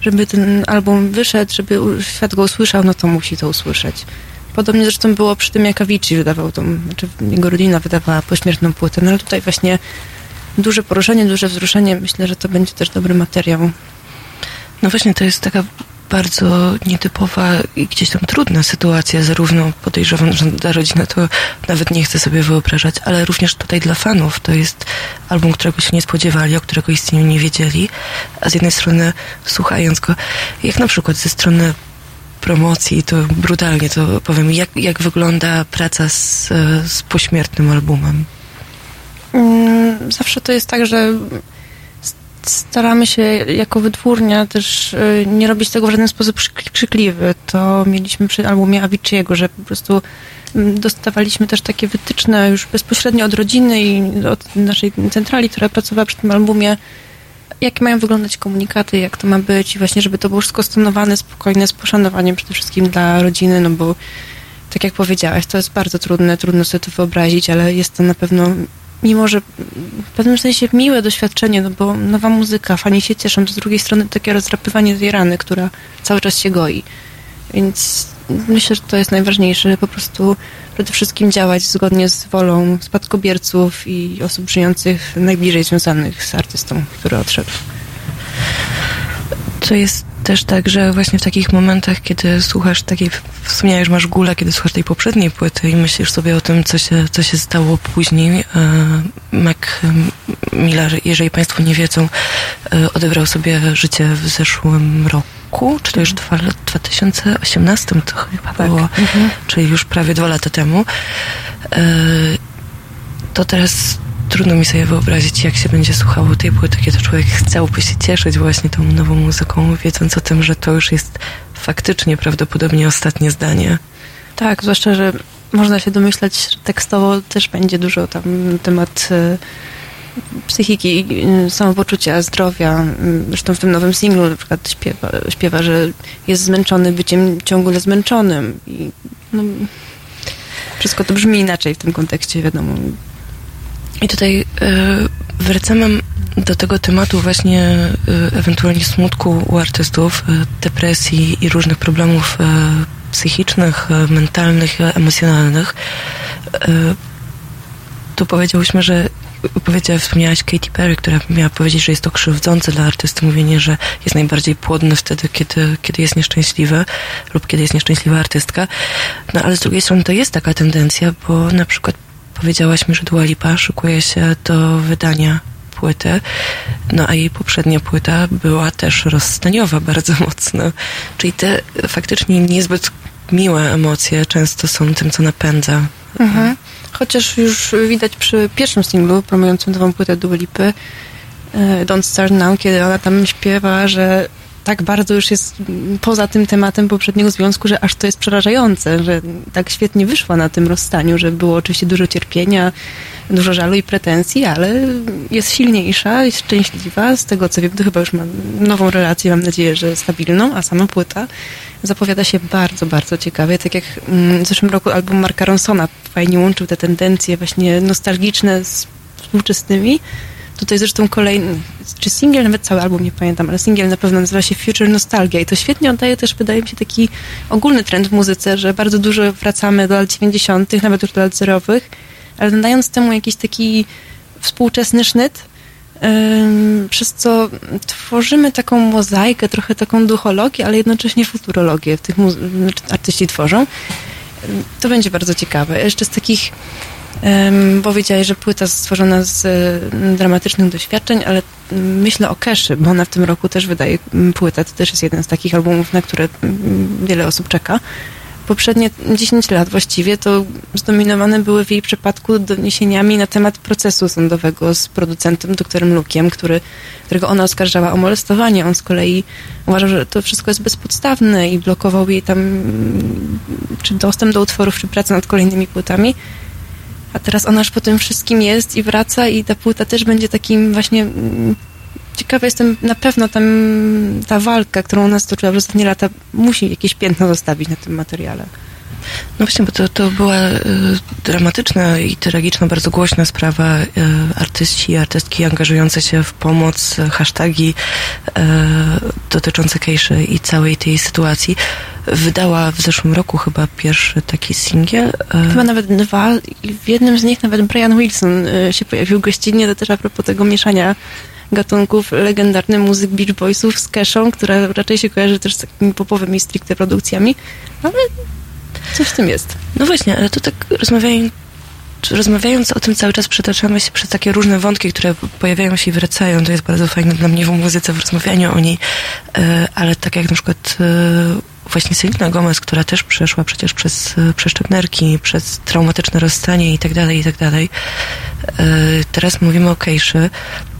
żeby ten album wyszedł, żeby świat go usłyszał, no to musi to usłyszeć. Podobnie zresztą było przy tym, jak Avicii wydawał tą, znaczy jego rodzina wydawała pośmiertną płytę, no ale tutaj właśnie duże poruszenie, duże wzruszenie. Myślę, że to będzie też dobry materiał. No właśnie, to jest taka bardzo nietypowa i gdzieś tam trudna sytuacja, zarówno podejrzewam, że dla rodziny to nawet nie chcę sobie wyobrażać, ale również tutaj dla fanów. To jest album, którego się nie spodziewali, o którego istnieniu nie wiedzieli, a z jednej strony słuchając go, jak na przykład ze strony promocji, to brutalnie to powiem, jak, jak wygląda praca z, z pośmiertnym albumem? Mm, zawsze to jest tak, że staramy się jako wytwórnia też y, nie robić tego w żaden sposób krzykliwy. To mieliśmy przy albumie Avicii'ego, że po prostu mm, dostawaliśmy też takie wytyczne już bezpośrednio od rodziny i od naszej centrali, która pracowała przy tym albumie, jak mają wyglądać komunikaty, jak to ma być i właśnie, żeby to było wszystko stonowane, spokojne, z poszanowaniem przede wszystkim dla rodziny, no bo tak jak powiedziałaś, to jest bardzo trudne, trudno sobie to wyobrazić, ale jest to na pewno mimo że w pewnym sensie miłe doświadczenie, no bo nowa muzyka, fani się cieszą, z drugiej strony takie rozdrapywanie tej rany, która cały czas się goi. Więc myślę, że to jest najważniejsze, po prostu przede wszystkim działać zgodnie z wolą spadkobierców i osób żyjących najbliżej związanych z artystą, który odszedł. To jest też tak, że właśnie w takich momentach, kiedy słuchasz takiej, wspomniałeś, że masz gulę, kiedy słuchasz tej poprzedniej płyty i myślisz sobie o tym, co się, co się stało później. E, Mac Miller, jeżeli Państwo nie wiedzą, e, odebrał sobie życie w zeszłym roku, czy to już dwa, 2018 to chyba tak. było, mhm. czyli już prawie dwa lata temu. E, to teraz trudno mi sobie wyobrazić, jak się będzie słuchało tej płyty, kiedy człowiek chciałby się cieszyć właśnie tą nową muzyką, wiedząc o tym, że to już jest faktycznie prawdopodobnie ostatnie zdanie. Tak, zwłaszcza, że można się domyślać, że tekstowo też będzie dużo tam temat y, psychiki, y, samopoczucia, zdrowia. Y, zresztą w tym nowym singlu na przykład śpiewa, śpiewa że jest zmęczony byciem ciągle zmęczonym. I no, wszystko to brzmi inaczej w tym kontekście, wiadomo. I tutaj y, wracamy do tego tematu właśnie y, ewentualnie smutku u artystów, y, depresji i różnych problemów psychicznych, mentalnych, emocjonalnych. Tu powiedziałyśmy, że powiedziała, wspomniałaś Katy Perry, która miała powiedzieć, że jest to krzywdzące dla artysty mówienie, że jest najbardziej płodny wtedy, kiedy, kiedy jest nieszczęśliwy lub kiedy jest nieszczęśliwa artystka. No ale z drugiej strony to jest taka tendencja, bo na przykład powiedziałaś mi, że Dua Lipa szykuje się do wydania płyty, no a jej poprzednia płyta była też rozstaniowa bardzo mocno. Czyli te faktycznie niezbyt miłe emocje często są tym, co napędza. Mhm. Chociaż już widać przy pierwszym singlu promującym nową płytę Dua Lipy, e, Don't Start Now, kiedy ona tam śpiewa, że tak bardzo już jest poza tym tematem poprzedniego związku, że aż to jest przerażające, że tak świetnie wyszła na tym rozstaniu, że było oczywiście dużo cierpienia, dużo żalu i pretensji, ale jest silniejsza, jest szczęśliwa. Z tego co wiem, to chyba już ma nową relację, mam nadzieję, że stabilną, a sama płyta zapowiada się bardzo, bardzo ciekawie. Tak jak mm, w zeszłym roku album Marka Ronsona fajnie łączył te tendencje właśnie nostalgiczne z współczesnymi. Tutaj zresztą kolejny, czy singiel, nawet cały album nie pamiętam, ale singiel na pewno nazywa się Future Nostalgia i to świetnie oddaje też, wydaje mi się, taki ogólny trend w muzyce, że bardzo dużo wracamy do lat 90., nawet już do lat zerowych, ale nadając temu jakiś taki współczesny sznyt, przez co tworzymy taką mozaikę, trochę taką duchologię, ale jednocześnie futurologię tych muzy- znaczy artyści tworzą. To będzie bardzo ciekawe. Jeszcze z takich Um, powiedziałeś, że płyta stworzona z e, dramatycznych doświadczeń, ale mm, myślę o Keszy, bo ona w tym roku też wydaje mm, płytę. To też jest jeden z takich albumów, na które mm, wiele osób czeka. Poprzednie 10 lat właściwie to zdominowane były w jej przypadku doniesieniami na temat procesu sądowego z producentem doktorem Lukiem, który, którego ona oskarżała o molestowanie. On z kolei uważał, że to wszystko jest bezpodstawne i blokował jej tam mm, czy dostęp do utworów, czy pracę nad kolejnymi płytami. A teraz ona już po tym wszystkim jest i wraca i ta płyta też będzie takim właśnie... mm, Ciekawa jestem, na pewno tam ta walka, którą ona stoczyła przez ostatnie lata, musi jakieś piętno zostawić na tym materiale. No właśnie, bo to, to była y, dramatyczna i tragiczna, bardzo głośna sprawa. Y, artyści i artystki angażujące się w pomoc, y, hashtagi y, dotyczące Kejszy i całej tej sytuacji. Wydała w zeszłym roku chyba pierwszy taki singiel. Chyba nawet dwa w jednym z nich nawet Brian Wilson się pojawił gościnnie, to też a propos tego mieszania gatunków, legendarny muzyk Beach Boysów z Keszą, która raczej się kojarzy też z takimi popowymi stricte produkcjami, ale coś w tym jest. No właśnie, ale to tak rozmawiając, rozmawiając o tym cały czas przetaczamy się przez takie różne wątki, które pojawiają się i wracają. To jest bardzo fajne dla mnie w muzyce, w rozmawianiu o niej. E, Ale tak jak na przykład e, właśnie Selena Gomez, która też przeszła przecież przez e, przeszczep nerki, przez traumatyczne rozstanie i tak dalej, i tak dalej. E, Teraz mówimy o Kejszy.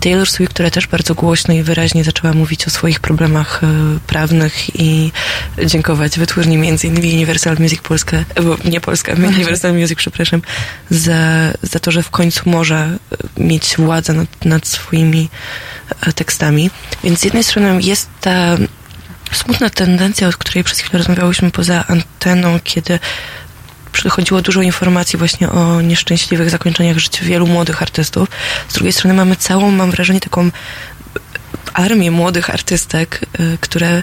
Taylor Swift, która też bardzo głośno i wyraźnie zaczęła mówić o swoich problemach e, prawnych i dziękować wytwórni między innymi Universal Music Polska, nie Polska, Universal Music, przepraszam, za, za to, że w końcu może mieć władzę nad, nad swoimi tekstami. Więc z jednej strony jest ta smutna tendencja, o której przez chwilę rozmawiałyśmy poza anteną, kiedy przychodziło dużo informacji właśnie o nieszczęśliwych zakończeniach życia wielu młodych artystów. Z drugiej strony mamy całą, mam wrażenie, taką armię młodych artystek, y, które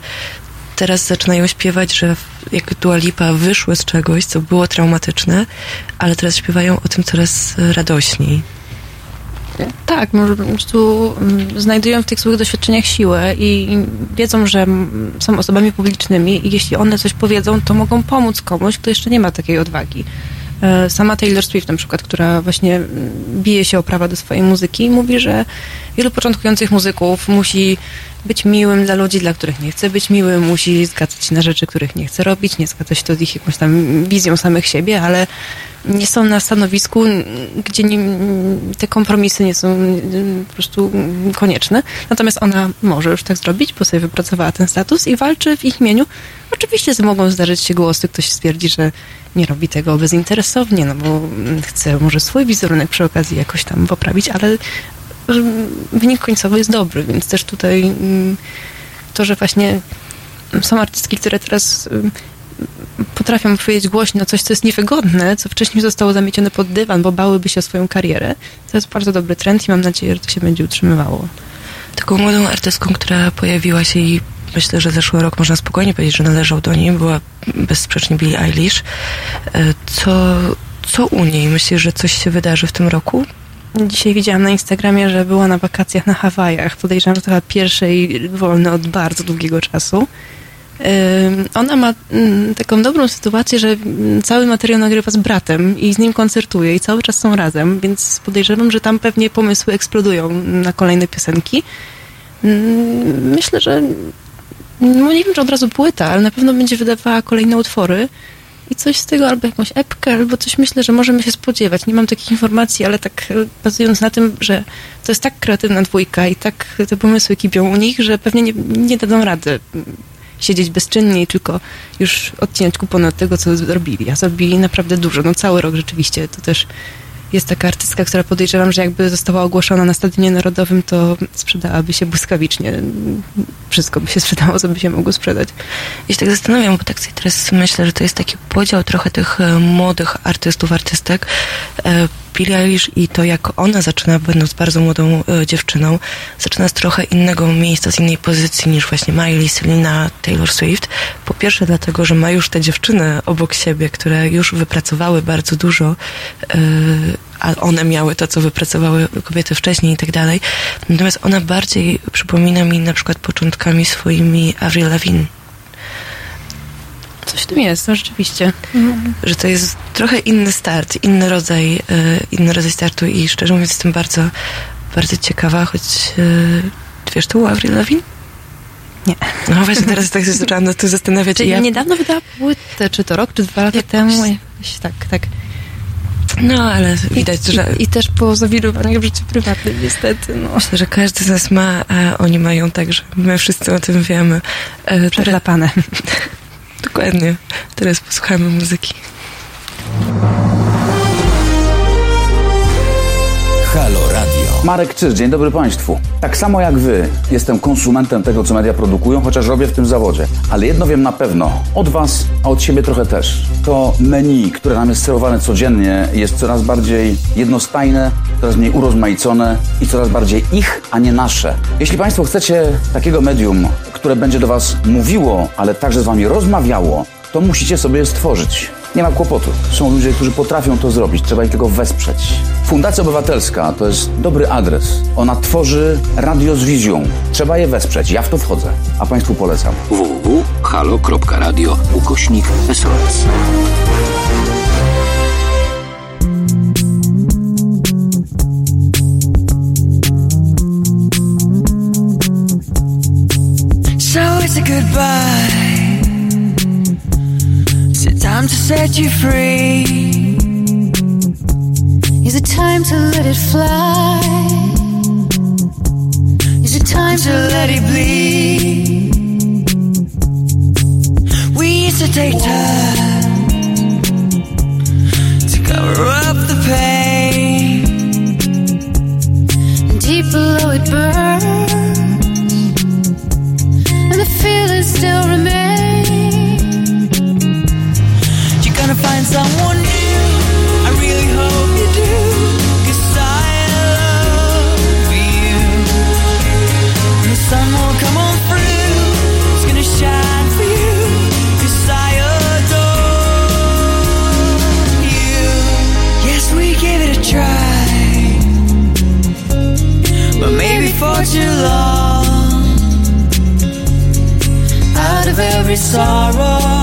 teraz zaczynają śpiewać, że jak Dua Lipa wyszły z czegoś, co było traumatyczne, ale teraz śpiewają o tym coraz radośniej. Tak, może po prostu mm, znajdują w tych swoich doświadczeniach siłę i wiedzą, że są osobami publicznymi i jeśli one coś powiedzą, to mogą pomóc komuś, kto jeszcze nie ma takiej odwagi. E, Sama Taylor Swift na przykład, która właśnie bije się o prawa do swojej muzyki, mówi, że wielu początkujących muzyków musi być miłym dla ludzi, dla których nie chce być miłym, musi zgadzać się na rzeczy, których nie chce robić, nie zgadzać się to z ich jakąś tam wizją samych siebie, ale nie są na stanowisku, gdzie nie, te kompromisy nie są mm, po prostu konieczne. Natomiast ona może już tak zrobić, bo sobie wypracowała ten status i walczy w ich imieniu. Oczywiście mogą zdarzyć się głosy, ktoś stwierdzi, że nie robi tego bezinteresownie, no bo chce może swój wizerunek przy okazji jakoś tam poprawić, ale mm, wynik końcowy jest dobry, więc też tutaj mm, to, że właśnie są artystki, które teraz mm, potrafią powiedzieć głośno coś, co jest niewygodne, co wcześniej zostało zamiecione pod dywan, bo bałyby się o swoją karierę. To jest bardzo dobry trend i mam nadzieję, że to się będzie utrzymywało. Taką młodą artystką, która pojawiła się i myślę, że zeszły rok można spokojnie powiedzieć, że należał do niej, była bezsprzecznie Billie Eilish. E, Co, co u niej? Myślisz, że coś się wydarzy w tym roku? Dzisiaj widziałam na Instagramie, że była na wakacjach na Hawajach. Podejrzewam, że to chyba pierwszej wolny od bardzo długiego czasu. Ona ma mm, taką dobrą sytuację, że mm, cały materiał nagrywa z bratem i z nim koncertuje i cały czas są razem, więc podejrzewam, że tam pewnie pomysły eksplodują na kolejne piosenki. Myślę, że no nie wiem, czy od razu płyta, ale na pewno będzie wydawała kolejne utwory i coś z tego, albo jakąś epkę, albo coś myślę, że możemy się spodziewać. Nie mam takich informacji, ale tak e, bazując na tym, że to jest tak kreatywna dwójka i tak te pomysły kipią u nich, że pewnie nie, nie dadzą rady mm, siedzieć bezczynnie i tylko już odcinać kupony od tego, co zrobili. A zrobili naprawdę dużo. No cały rok rzeczywiście. To też jest taka artystka, która podejrzewam, że jakby została ogłoszona na Stadionie Narodowym, to sprzedałaby się błyskawicznie. Wszystko by się sprzedało, co by się mogło sprzedać. Ja się tak zastanawiam, bo tak sobie teraz myślę, że to jest taki podział trochę tych e, młodych artystów, artystek. Billie Eilish i to, jak ona zaczyna, będąc bardzo młodą e, dziewczyną, zaczyna z trochę innego miejsca, z innej pozycji niż właśnie Miley, Selena, Taylor Swift. Po pierwsze dlatego, że ma już te dziewczyny obok siebie, które już wypracowały bardzo dużo, e, a one miały to, co wypracowały kobiety wcześniej i tak dalej. Natomiast ona bardziej przypomina mi na przykład początkami swoimi Avril Lavigne. Coś w tym jest, no rzeczywiście. że to jest trochę inny start, inny rodzaj, e, inny rodzaj startu i szczerze mówiąc jestem bardzo, bardzo ciekawa, choć e, wiesz, to u Avril Lavigne? Nie. No właśnie teraz tak się zaczęłam nad tym zastanawiać. Ja, niedawno wydała płytę, czy to rok, czy dwa lata Jakoś- temu. Jakoś tak, tak. no ale widać, I, że I, I też po zawirowaniu w życiu prywatnym, niestety. No. myślę, że każdy z nas ma, a oni mają także. My wszyscy o tym wiemy. E, teraz, Przechlapane. dokładnie. Teraz posłuchamy muzyki. Halo Radio. Marek Czyż, dzień dobry Państwu. Tak samo jak Wy, jestem konsumentem tego, co media produkują, chociaż robię w tym zawodzie. Ale jedno wiem na pewno, od Was, a od siebie trochę też. To menu, które nam jest serwowane codziennie, jest coraz bardziej jednostajne, coraz mniej urozmaicone i coraz bardziej ich, a nie nasze. Jeśli Państwo chcecie takiego medium, które będzie do Was mówiło, ale także z Wami rozmawiało, to musicie sobie stworzyć. Nie ma kłopotu. Są ludzie, którzy potrafią to zrobić. Trzeba ich tylko wesprzeć. Fundacja Obywatelska to jest dobry adres. Ona tworzy radio z wizją. Trzeba je wesprzeć. Ja w to wchodzę. A Państwu polecam. www.halo.radio ukośnik SOS. So it's a goodbye. Time to set you free? Is it time to let it fly? Is it time To let it bleed. We used to take time to cover up the pain. And deep below it burns? And the feeling still remains. Someone new. I really hope you do. 'Cause I love you. The sun will come on through. It's gonna shine for you. 'Cause I adore you. Yes, we gave it a try. But maybe for too long. Out of every sorrow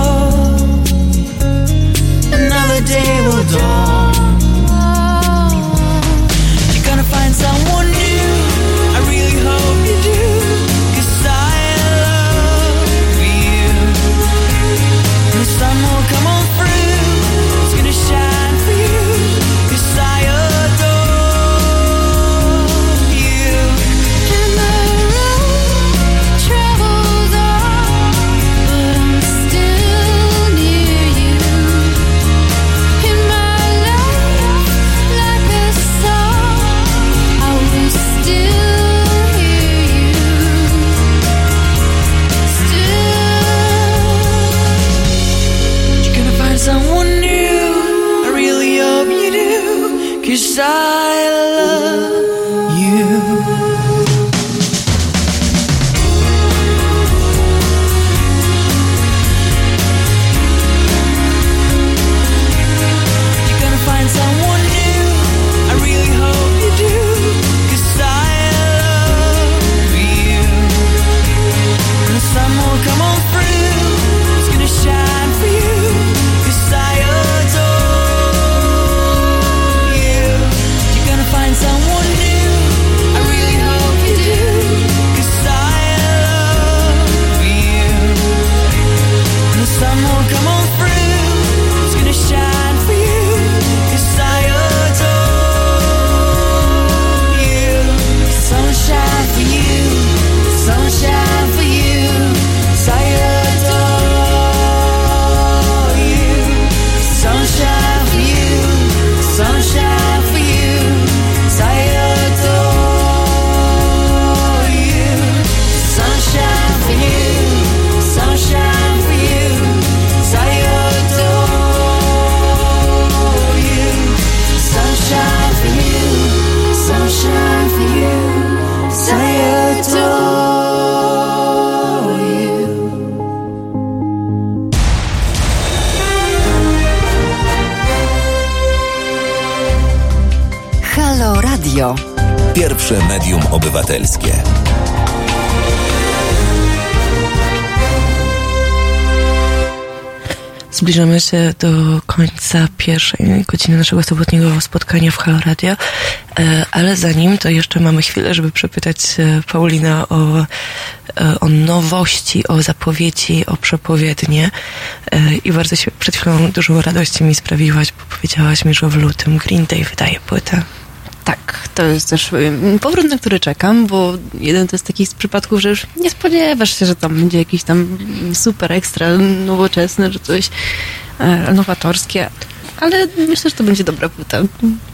Pierwsze medium obywatelskie. Zbliżamy się do końca pierwszej godziny naszego sobotniego spotkania w Halo Radio, E, ale zanim to jeszcze mamy chwilę, żeby przepytać e, Paulina o, e, o nowości, o zapowiedzi, o przepowiednie i bardzo się przed chwilą dużo radości mi sprawiłaś, bo powiedziałaś mi, że w lutym Green Day wydaje płytę. Tak, to jest też powrót, na który czekam, bo jeden to jest taki z przypadków, że już nie spodziewasz się, że tam będzie jakiś tam super ekstra nowoczesny, że coś e, nowatorskie, ale myślę, że to będzie dobra płyta.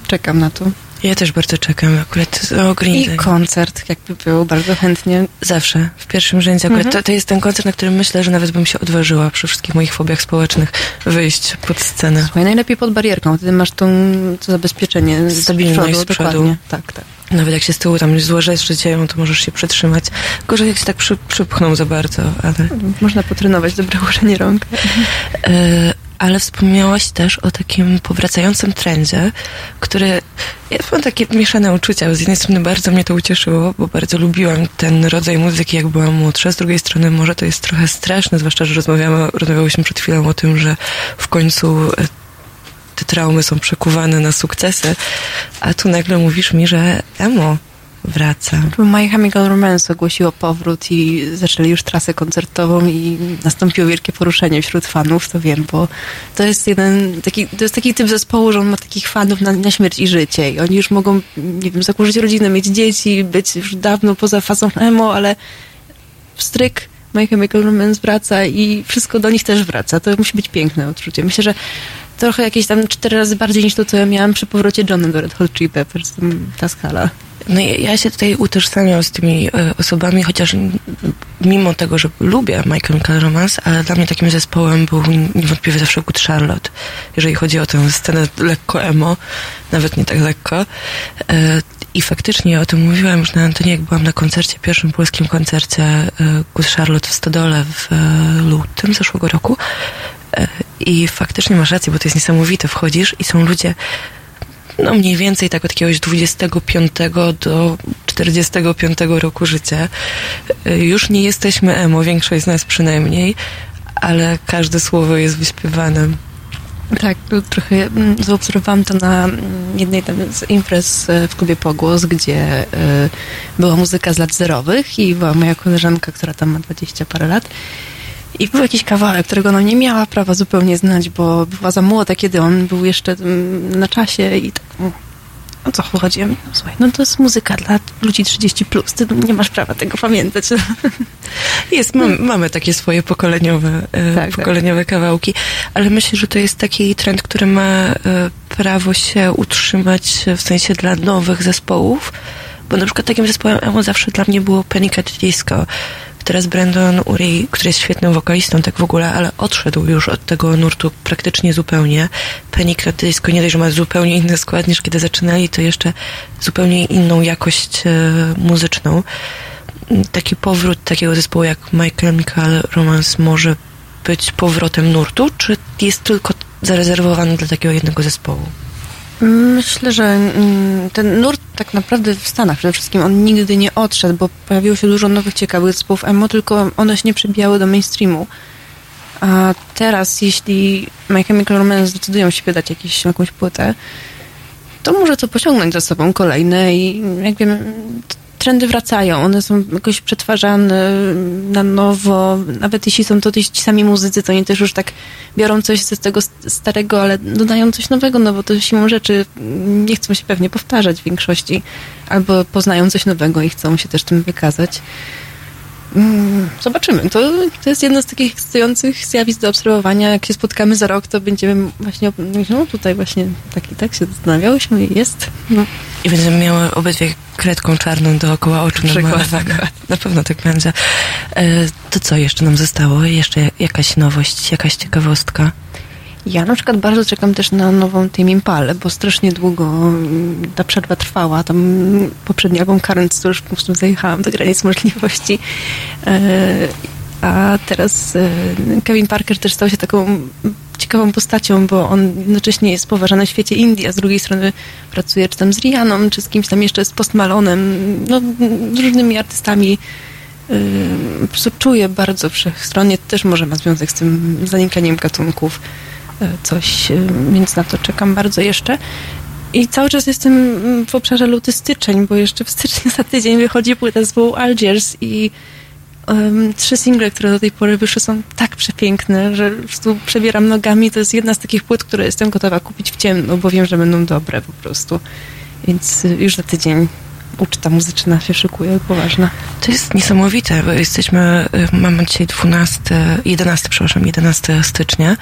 Czekam na to. Ja też bardzo czekam akurat o Green I Day. koncert, jakby był, bardzo chętnie. Zawsze, w pierwszym rzędzie. Akurat Mhm. to, to jest ten koncert, na którym myślę, że nawet bym się odważyła przy wszystkich moich fobiach społecznych wyjść pod scenę. Słuchaj, najlepiej pod barierką, wtedy masz tą, to zabezpieczenie z Stabilność przodu, z przodu. Tak, tak. Nawet jak się z tyłu tam złe rzeczy dzieją, to możesz się przytrzymać. Gorzej jak się tak przy, przypchną za bardzo, ale... Można potrenować dobre ułożenie rąk. E, ale wspomniałaś też o takim powracającym trendzie, który... Ja mam takie mieszane uczucia. Z jednej strony bardzo mnie to ucieszyło, bo bardzo lubiłam ten rodzaj muzyki, jak byłam młodsza. Z drugiej strony może to jest trochę straszne, zwłaszcza, że rozmawiamy, rozmawiałyśmy przed chwilą o tym, że w końcu e, te traumy są przekuwane na sukcesy, a tu nagle mówisz mi, że emo wraca. My Chemical Romance ogłosiło powrót i zaczęli już trasę koncertową i nastąpiło wielkie poruszenie wśród fanów, to wiem, bo to jest jeden taki, to jest taki typ zespołu, że on ma takich fanów na, na śmierć i życie i oni już mogą, nie wiem, założyć rodzinę, mieć dzieci, być już dawno poza fazą emo, ale stryk My Chemical Romance wraca i wszystko do nich też wraca. To musi być piękne odczucie. Myślę, że trochę jakieś tam cztery razy bardziej niż to, co ja miałam przy powrocie Johna do Red Hot Chili Peppers, ta skala. No ja, się tutaj utożsamiam z tymi e, osobami, chociaż mimo tego, że lubię My Chemical ale dla mnie takim zespołem był niewątpliwie zawsze Good Charlotte, jeżeli chodzi o tę scenę lekko emo, nawet nie tak lekko. E, I faktycznie o tym mówiłam już na antenie, jak byłam na koncercie, pierwszym polskim koncercie e, Good Charlotte w Stodole w e, lutym zeszłego roku. E, I faktycznie masz rację, bo to jest niesamowite. Wchodzisz i są ludzie no mniej więcej tak od jakiegoś 25 do 45 roku życia. Y, Już nie jesteśmy emo, większość z nas przynajmniej, ale każde słowo jest wyśpiewane. Tak, trochę mm, zaobserwowałam to na mm, jednej tam z imprez e, w klubie Pogłos, gdzie e, była muzyka z lat zerowych i była moja koleżanka, która tam ma 20 parę lat. I był jakiś kawałek, którego ona nie miała prawa zupełnie znać, bo była za młoda, kiedy on był jeszcze mm, na czasie i tak, mm, o co chodzi? Ja mówię, No, słuchaj, no to jest muzyka dla ludzi 30+, plus. ty nie masz prawa tego pamiętać. Jest, mam, mamy takie swoje pokoleniowe, e, Tak, tak. pokoleniowe kawałki, ale myślę, że to jest taki trend, który ma e, prawo się utrzymać w sensie dla nowych zespołów, bo na przykład takim zespołem emo zawsze dla mnie było Panic at Disco. Teraz Brandon Urie, który jest świetnym wokalistą tak w ogóle, ale odszedł już od tego nurtu praktycznie zupełnie. Panic at Disco nie dość, że ma zupełnie inny skład niż kiedy zaczynali, to jeszcze zupełnie inną jakość e, muzyczną taki powrót takiego zespołu jak My Chemical Romance może być powrotem nurtu, czy jest tylko zarezerwowany dla takiego jednego zespołu? Myślę, że mm, ten nurt tak naprawdę w Stanach przede wszystkim on nigdy nie odszedł, bo pojawiło się dużo nowych ciekawych zespołów emo, tylko one się nie przebijały do mainstreamu. A teraz, jeśli My Chemical Romance zdecydują się wydać jakieś, jakąś płytę, to może to pociągnąć za sobą kolejne i jak wiem, trendy wracają, one są jakoś przetwarzane na nowo, nawet jeśli są to ci sami muzycy, to oni też już tak biorą coś z tego starego, ale dodają coś nowego, no bo to siłą rzeczy nie chcą się pewnie powtarzać w większości, albo poznają coś nowego i chcą się też tym wykazać. Zobaczymy. To, to jest jedno z takich ekscytujących zjawisk do obserwowania. Jak się spotkamy za rok, to będziemy właśnie, no tutaj właśnie tak i tak się zastanawiałyśmy i jest. No. I będziemy miały obydwie kredką czarną dookoła oczu. Przykład, namalowaną. Na pewno tak będzie. E, to co jeszcze nam zostało? Jeszcze jakaś nowość, jakaś ciekawostka? Ja na przykład bardzo czekam też na nową Tame Impale, bo strasznie długo mm, ta przerwa trwała. Tam poprzedni album Currents to już po prostu zajechałam do granic możliwości. E, a teraz e, Kevin Parker też stał się taką ciekawą postacią, bo on jednocześnie jest poważany w świecie Indii, a z drugiej strony pracuje czy tam z Rianą, czy z kimś tam jeszcze z Post Malonem, no, z różnymi artystami. Yy, prostu czuję bardzo wszechstronnie, też może ma związek z tym zanikaniem gatunków coś, yy, więc na to czekam bardzo jeszcze. I cały czas jestem w obszarze luty styczeń, bo jeszcze w styczniu za tydzień wychodzi płyta zespołu Algiers i um, trzy single, które do tej pory wyszły są tak przepiękne, że po prostu przebieram nogami. To jest jedna z takich płyt, które jestem gotowa kupić w ciemno, bo wiem, że będą dobre po prostu. Więc y, już za tydzień uczta muzyczna się szykuje, poważna. To jest niesamowite, bo jesteśmy, y, mamy dzisiaj 12, 11, przepraszam, 11 stycznia.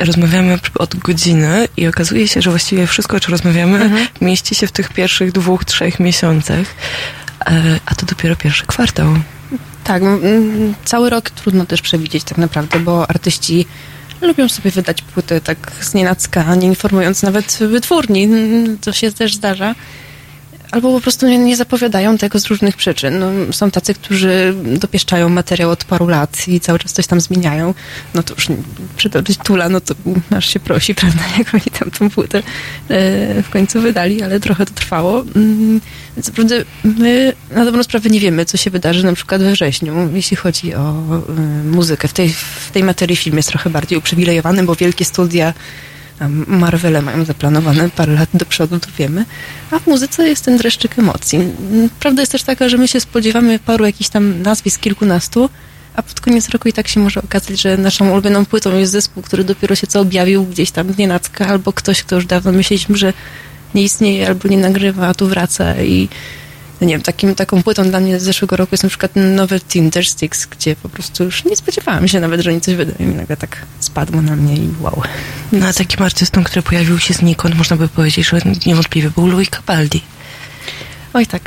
Rozmawiamy od godziny i okazuje się, że właściwie wszystko, o czym rozmawiamy, Mhm. mieści się w tych pierwszych dwóch, trzech miesiącach. E, A to dopiero pierwszy kwartał. Tak, cały rok trudno też przewidzieć tak naprawdę, bo artyści lubią sobie wydać płyty tak z nienacka, nie informując nawet wytwórni. To się też zdarza. Albo po prostu nie, nie zapowiadają tego z różnych przyczyn. No, są tacy, którzy dopieszczają materiał od paru lat i cały czas coś tam zmieniają. No to już przytoczyć Tula, no to aż się prosi, prawda, jak oni tam tą płytę e, w końcu wydali, ale trochę to trwało. Mm, Więc naprawdę my na dobrą sprawę nie wiemy, co się wydarzy na przykład we wrześniu, jeśli chodzi o y, muzykę. W tej, w tej materii film jest trochę bardziej uprzywilejowany, bo wielkie studia Marvele mają zaplanowane parę lat do przodu, to wiemy. A w muzyce jest ten dreszczyk emocji. Prawda jest też taka, że my się spodziewamy paru jakichś tam nazwisk, kilkunastu, a pod koniec roku i tak się może okazać, że naszą ulubioną płytą jest zespół, który dopiero się co objawił gdzieś tam nienacka, albo ktoś, kto już dawno myśleliśmy, że nie istnieje albo nie nagrywa, a tu wraca i nie wiem, takim, taką płytą dla mnie z zeszłego roku jest na przykład nowy Tindersticks, gdzie po prostu już nie spodziewałam się nawet, że oni coś wydają i nagle tak spadło na mnie i wow. No a takim artystą, który pojawił się znikąd, można by powiedzieć, że niewątpliwie był Louis Capaldi. Oj tak,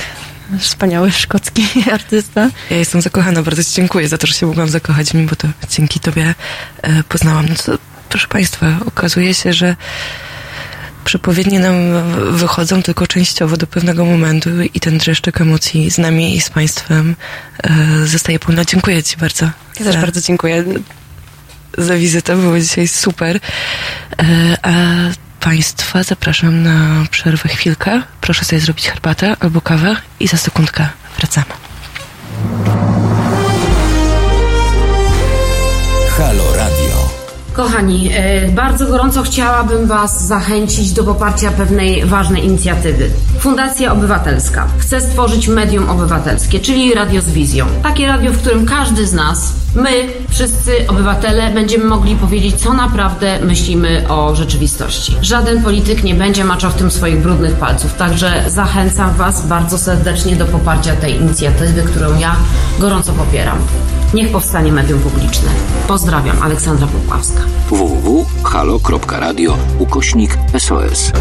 wspaniały szkocki artysta. Ja jestem zakochana, bardzo Ci dziękuję za to, że się mogłam zakochać w nim, bo to dzięki Tobie e, poznałam. No to, proszę Państwa, okazuje się, że przepowiednie nam wychodzą tylko częściowo do pewnego momentu i ten dreszczyk emocji z nami i z Państwem e, zostaje pełna. Dziękuję Ci bardzo. Ja też bardzo dziękuję. za wizytę, było dzisiaj super. E, A Państwa zapraszam na przerwę chwilkę. Proszę sobie zrobić herbatę albo kawę i za sekundkę wracamy. Halo Radio. Kochani, e, bardzo gorąco chciałabym Was zachęcić do poparcia pewnej ważnej inicjatywy. Fundacja Obywatelska chce stworzyć medium obywatelskie, czyli radio z wizją. Takie radio, w którym każdy z nas, my, wszyscy obywatele, będziemy mogli powiedzieć, co naprawdę myślimy o rzeczywistości. Żaden polityk nie będzie maczał w tym swoich brudnych palców, także zachęcam Was bardzo serdecznie do poparcia tej inicjatywy, którą ja gorąco popieram. Niech powstanie medium publiczne. Pozdrawiam, Aleksandra Popławska. www.halo.radio ukośnik SOS.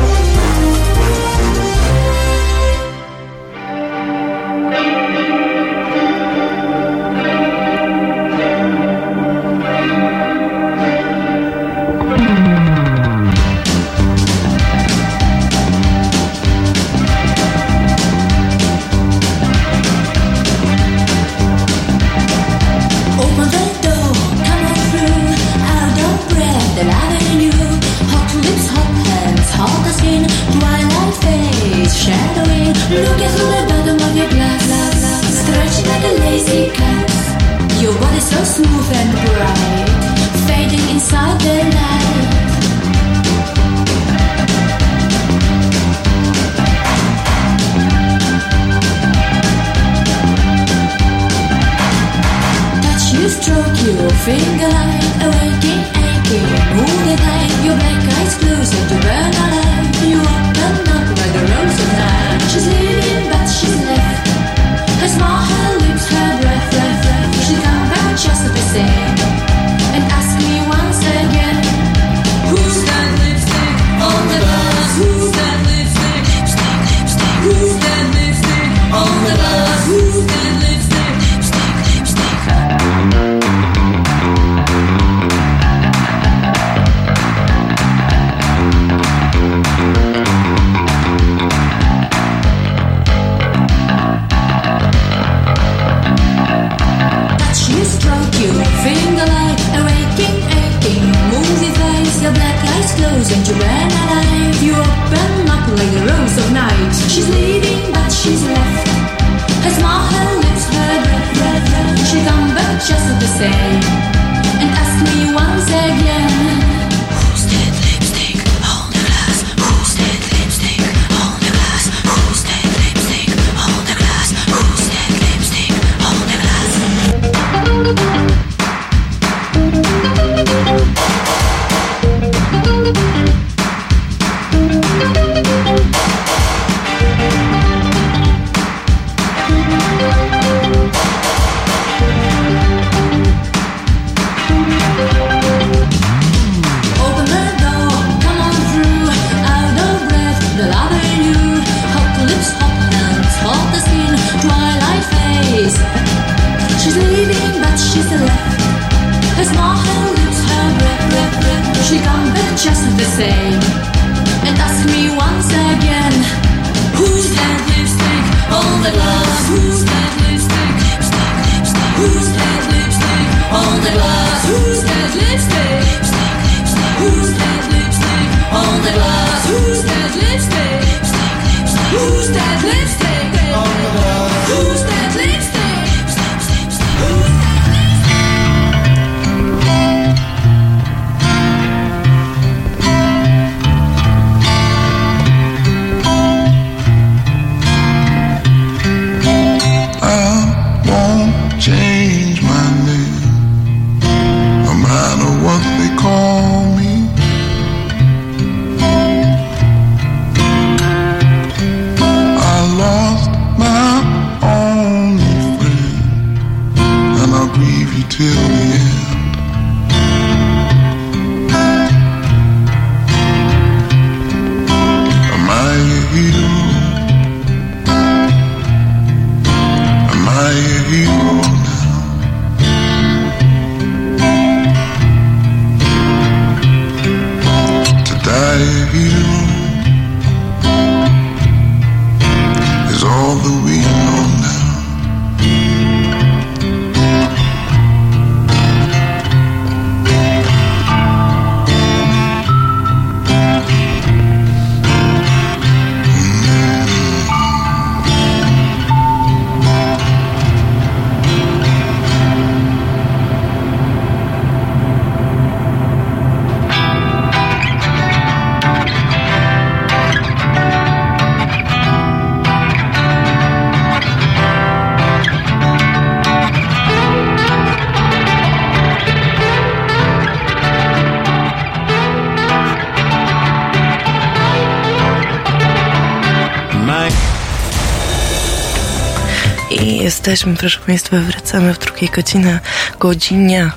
Jesteśmy, proszę Państwa, wracamy w drugiej godzinie, godzinie,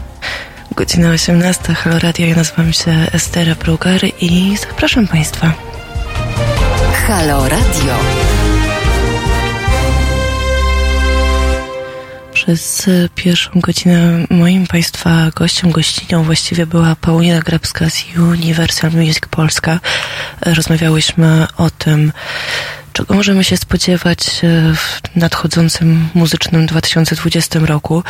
godzina 18. Halo Radio, ja nazywam się Estera Brugar i zapraszam Państwa. Halo Radio. Przez e, pierwszą godzinę moim Państwa gościem, gościnią właściwie była Paulina Grabska z Universal Music Polska. E, Rozmawiałyśmy o tym, czego możemy się spodziewać e, w nadchodzącym muzycznym 2020 roku.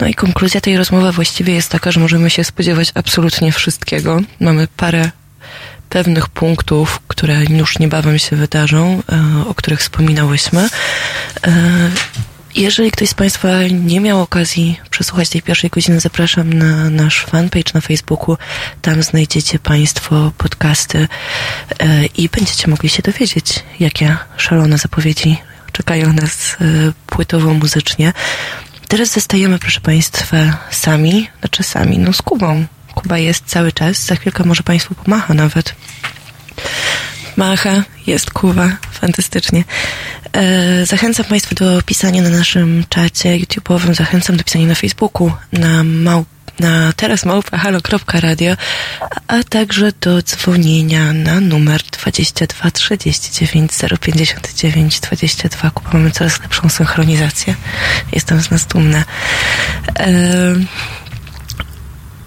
No i konkluzja tej rozmowy właściwie jest taka, że możemy się spodziewać absolutnie wszystkiego. Mamy parę pewnych punktów, które już niebawem się wydarzą, e, o których wspominałyśmy. Jeżeli ktoś z Państwa nie miał okazji przesłuchać tej pierwszej godziny, zapraszam na nasz fanpage na Facebooku. Tam znajdziecie Państwo podcasty e, i będziecie mogli się dowiedzieć, jakie szalone zapowiedzi czekają nas e, płytowo-muzycznie. Teraz zostajemy, proszę Państwa, sami, znaczy sami, no z Kubą. Kuba jest cały czas, za chwilkę może Państwu pomacha nawet. Macha, jest Kuba, fantastycznie. E, zachęcam Państwa do pisania na naszym czacie YouTube'owym, zachęcam do pisania na Facebooku, na małp na teraz małpa.halo.radio, a także do dzwonienia na numer 22 39 059 22. Kuba, mamy coraz lepszą synchronizację. Jestem z nas dumna. E,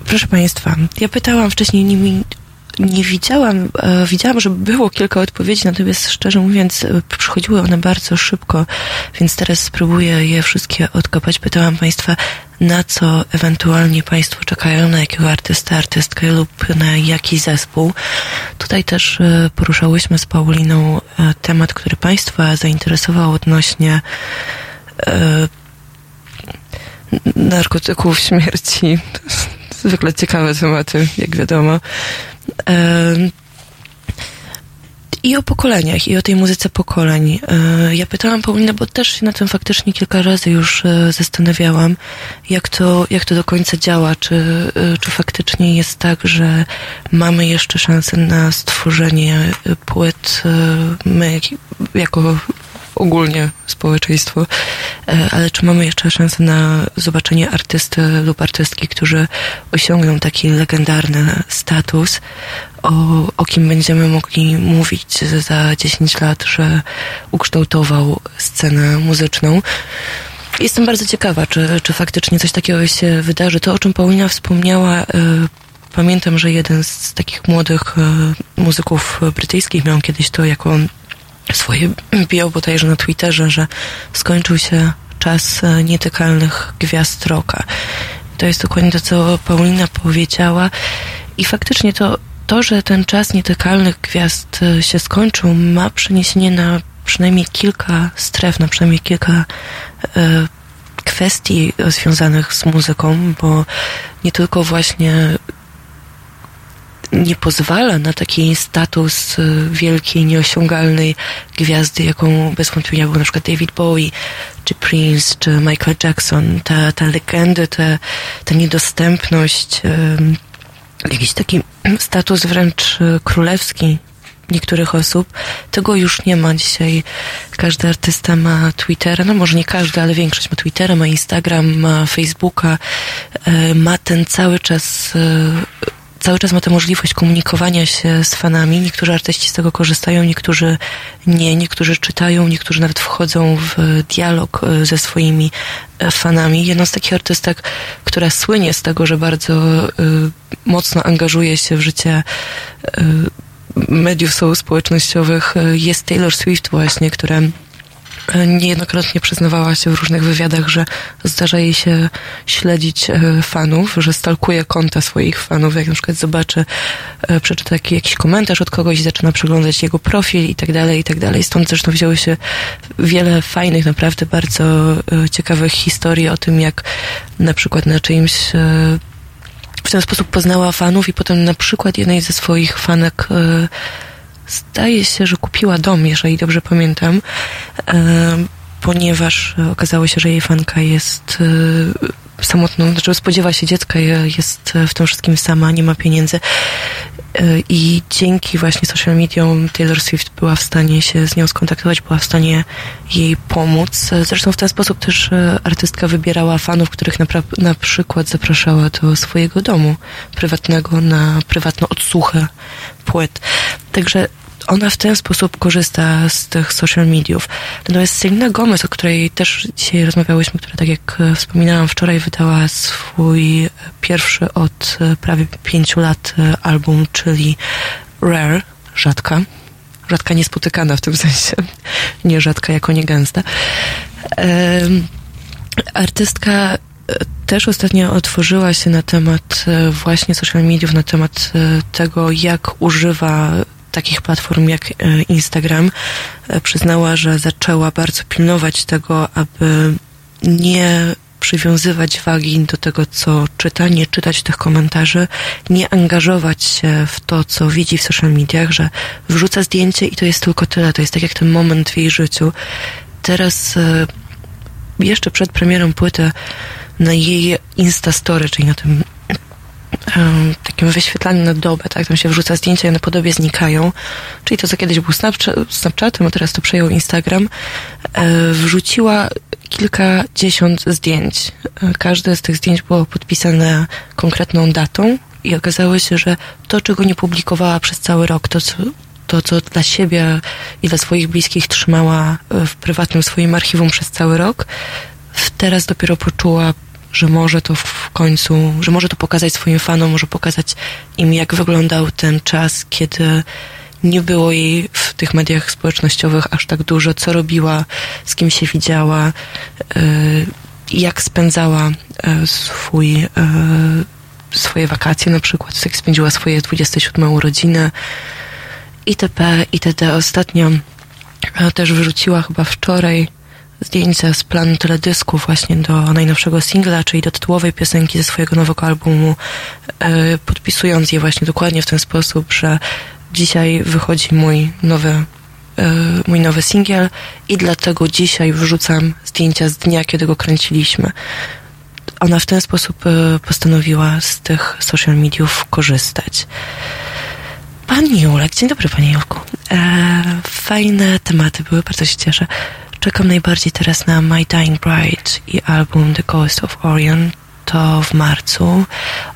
proszę Państwa, ja pytałam wcześniej, nie, nie widziałam, e, widziałam, że było kilka odpowiedzi, natomiast szczerze mówiąc e, przychodziły one bardzo szybko, więc teraz spróbuję je wszystkie odkopać. Pytałam Państwa, na co ewentualnie Państwo czekają, na jakiego artysta, artystkę lub na jaki zespół. Tutaj też e, poruszałyśmy z Pauliną temat, który Państwa zainteresował odnośnie narkotyków, śmierci. Zwykle ciekawe tematy, jak wiadomo. I o pokoleniach, i o tej muzyce pokoleń. Ja pytałam Paulinę, bo też się na tym faktycznie kilka razy już e, zastanawiałam, jak to, jak to do końca działa, czy, e, czy faktycznie jest tak, że mamy jeszcze szansę na stworzenie e, płyt, my jak- jako ogólnie społeczeństwo, e, ale czy mamy jeszcze szansę na zobaczenie artysty lub artystki, którzy osiągną taki legendarny status, o, o kim będziemy mogli mówić za 10 lat, że ukształtował scenę muzyczną. Jestem bardzo ciekawa, czy, czy faktycznie coś takiego się wydarzy. To, o czym Paulina wspomniała, e, pamiętam, że jeden z takich młodych e, muzyków brytyjskich miał kiedyś to jako swoje bio bodajże na Twitterze, że skończył się czas e, nietykalnych gwiazd rocka. To jest dokładnie to, co Paulina powiedziała i faktycznie to, to że ten czas nietykalnych gwiazd e, się skończył, ma przeniesienie na przynajmniej kilka stref, na przynajmniej kilka e, kwestii związanych z muzyką, bo nie tylko właśnie nie pozwala na taki status y, wielkiej, nieosiągalnej gwiazdy, jaką bez wątpienia był na przykład David Bowie, czy Prince, czy Michael Jackson. Ta, ta legendy, ta, ta niedostępność, ym, jakiś taki status wręcz y, królewski niektórych osób. Tego już nie ma dzisiaj. Każdy artysta ma Twittera, no może nie każdy, ale większość ma Twittera, ma Instagram, ma Facebooka, y, ma ten cały czas y, cały czas ma tę możliwość komunikowania się z fanami. Niektórzy artyści z tego korzystają, niektórzy nie, niektórzy czytają, niektórzy nawet wchodzą w dialog e, ze swoimi e, fanami. Jedną z takich artystek, która słynie z tego, że bardzo e, mocno angażuje się w życie e, mediów społecznościowych, jest Taylor Swift właśnie, która niejednokrotnie przyznawała się w różnych wywiadach, że zdarza jej się śledzić e, fanów, że stalkuje konta swoich fanów, jak na przykład zobaczy, e, przeczyta taki, jakiś komentarz od kogoś i zaczyna przeglądać jego profil i tak dalej, i tak dalej. Stąd zresztą wzięły się wiele fajnych, naprawdę bardzo e, ciekawych historii o tym, jak na przykład na czyimś e, w ten sposób poznała fanów i potem na przykład jednej ze swoich fanek e, zdaje się, że kupiła dom, jeżeli dobrze pamiętam, e, ponieważ okazało się, że jej fanka jest e, samotną, znaczy spodziewa się dziecka, je- jest w tym wszystkim sama, nie ma pieniędzy. E, I dzięki właśnie social mediom Taylor Swift była w stanie się z nią skontaktować, była w stanie jej pomóc. E, Zresztą w ten sposób też e, artystka wybierała fanów, których napra- na przykład zapraszała do swojego domu prywatnego na prywatną odsłuchę płyt. Także ona w ten sposób korzysta z tych social mediów. Natomiast Selena Gomez, o której też dzisiaj rozmawiałyśmy, która tak jak e, wspominałam wczoraj wydała swój pierwszy od e, prawie pięciu lat e, album, czyli Rare, rzadka. Rzadka niespotykana w tym sensie. Nie rzadka jako niegęsta. Artystka też ostatnio otworzyła się na temat właśnie social mediów, na temat tego, jak używa takich platform jak e, Instagram. E, Przyznała, że zaczęła bardzo pilnować tego, aby nie przywiązywać wagi do tego, co czyta, nie czytać tych komentarzy, nie angażować się w to, co widzi w social mediach, że wrzuca zdjęcie i to jest tylko tyle. To jest tak jak ten moment w jej życiu. Teraz e, jeszcze przed premierą płyty na jej Instastory, czyli na tym takim wyświetlaniu na dobę, tak, tam się wrzuca zdjęcia i one po dobie znikają, czyli to, co kiedyś był Snapchat, Snapchatem, a teraz to przejął Instagram, e, wrzuciła kilkadziesiąt zdjęć. E, Każde z tych zdjęć było podpisane konkretną datą i okazało się, że to, czego nie publikowała przez cały rok, to, co, to, co dla siebie i dla swoich bliskich trzymała e, w prywatnym swoim archiwum przez cały rok, teraz dopiero poczuła, że może to w końcu, że może to pokazać swoim fanom, może pokazać im, jak wyglądał ten czas, kiedy nie było jej w tych mediach społecznościowych aż tak dużo, co robiła, z kim się widziała, yy, jak spędzała e, swój, e, swoje wakacje na przykład, jak spędziła swoje 27 urodziny itp. itd. Ostatnio e, też wyrzuciła chyba wczoraj zdjęcia z planu teledysku właśnie do najnowszego singla, czyli do tytułowej piosenki ze swojego nowego albumu, e, podpisując je właśnie dokładnie w ten sposób, że dzisiaj wychodzi mój nowy, e, mój nowy singiel i dlatego dzisiaj wrzucam zdjęcia z dnia, kiedy go kręciliśmy. Ona w ten sposób e, postanowiła z tych social mediów korzystać. Pan Julek, dzień dobry Panie Julku. Fajne tematy były, bardzo się cieszę. Czekam najbardziej teraz na My Dying Bride i album The Ghost of Orion. To w marcu.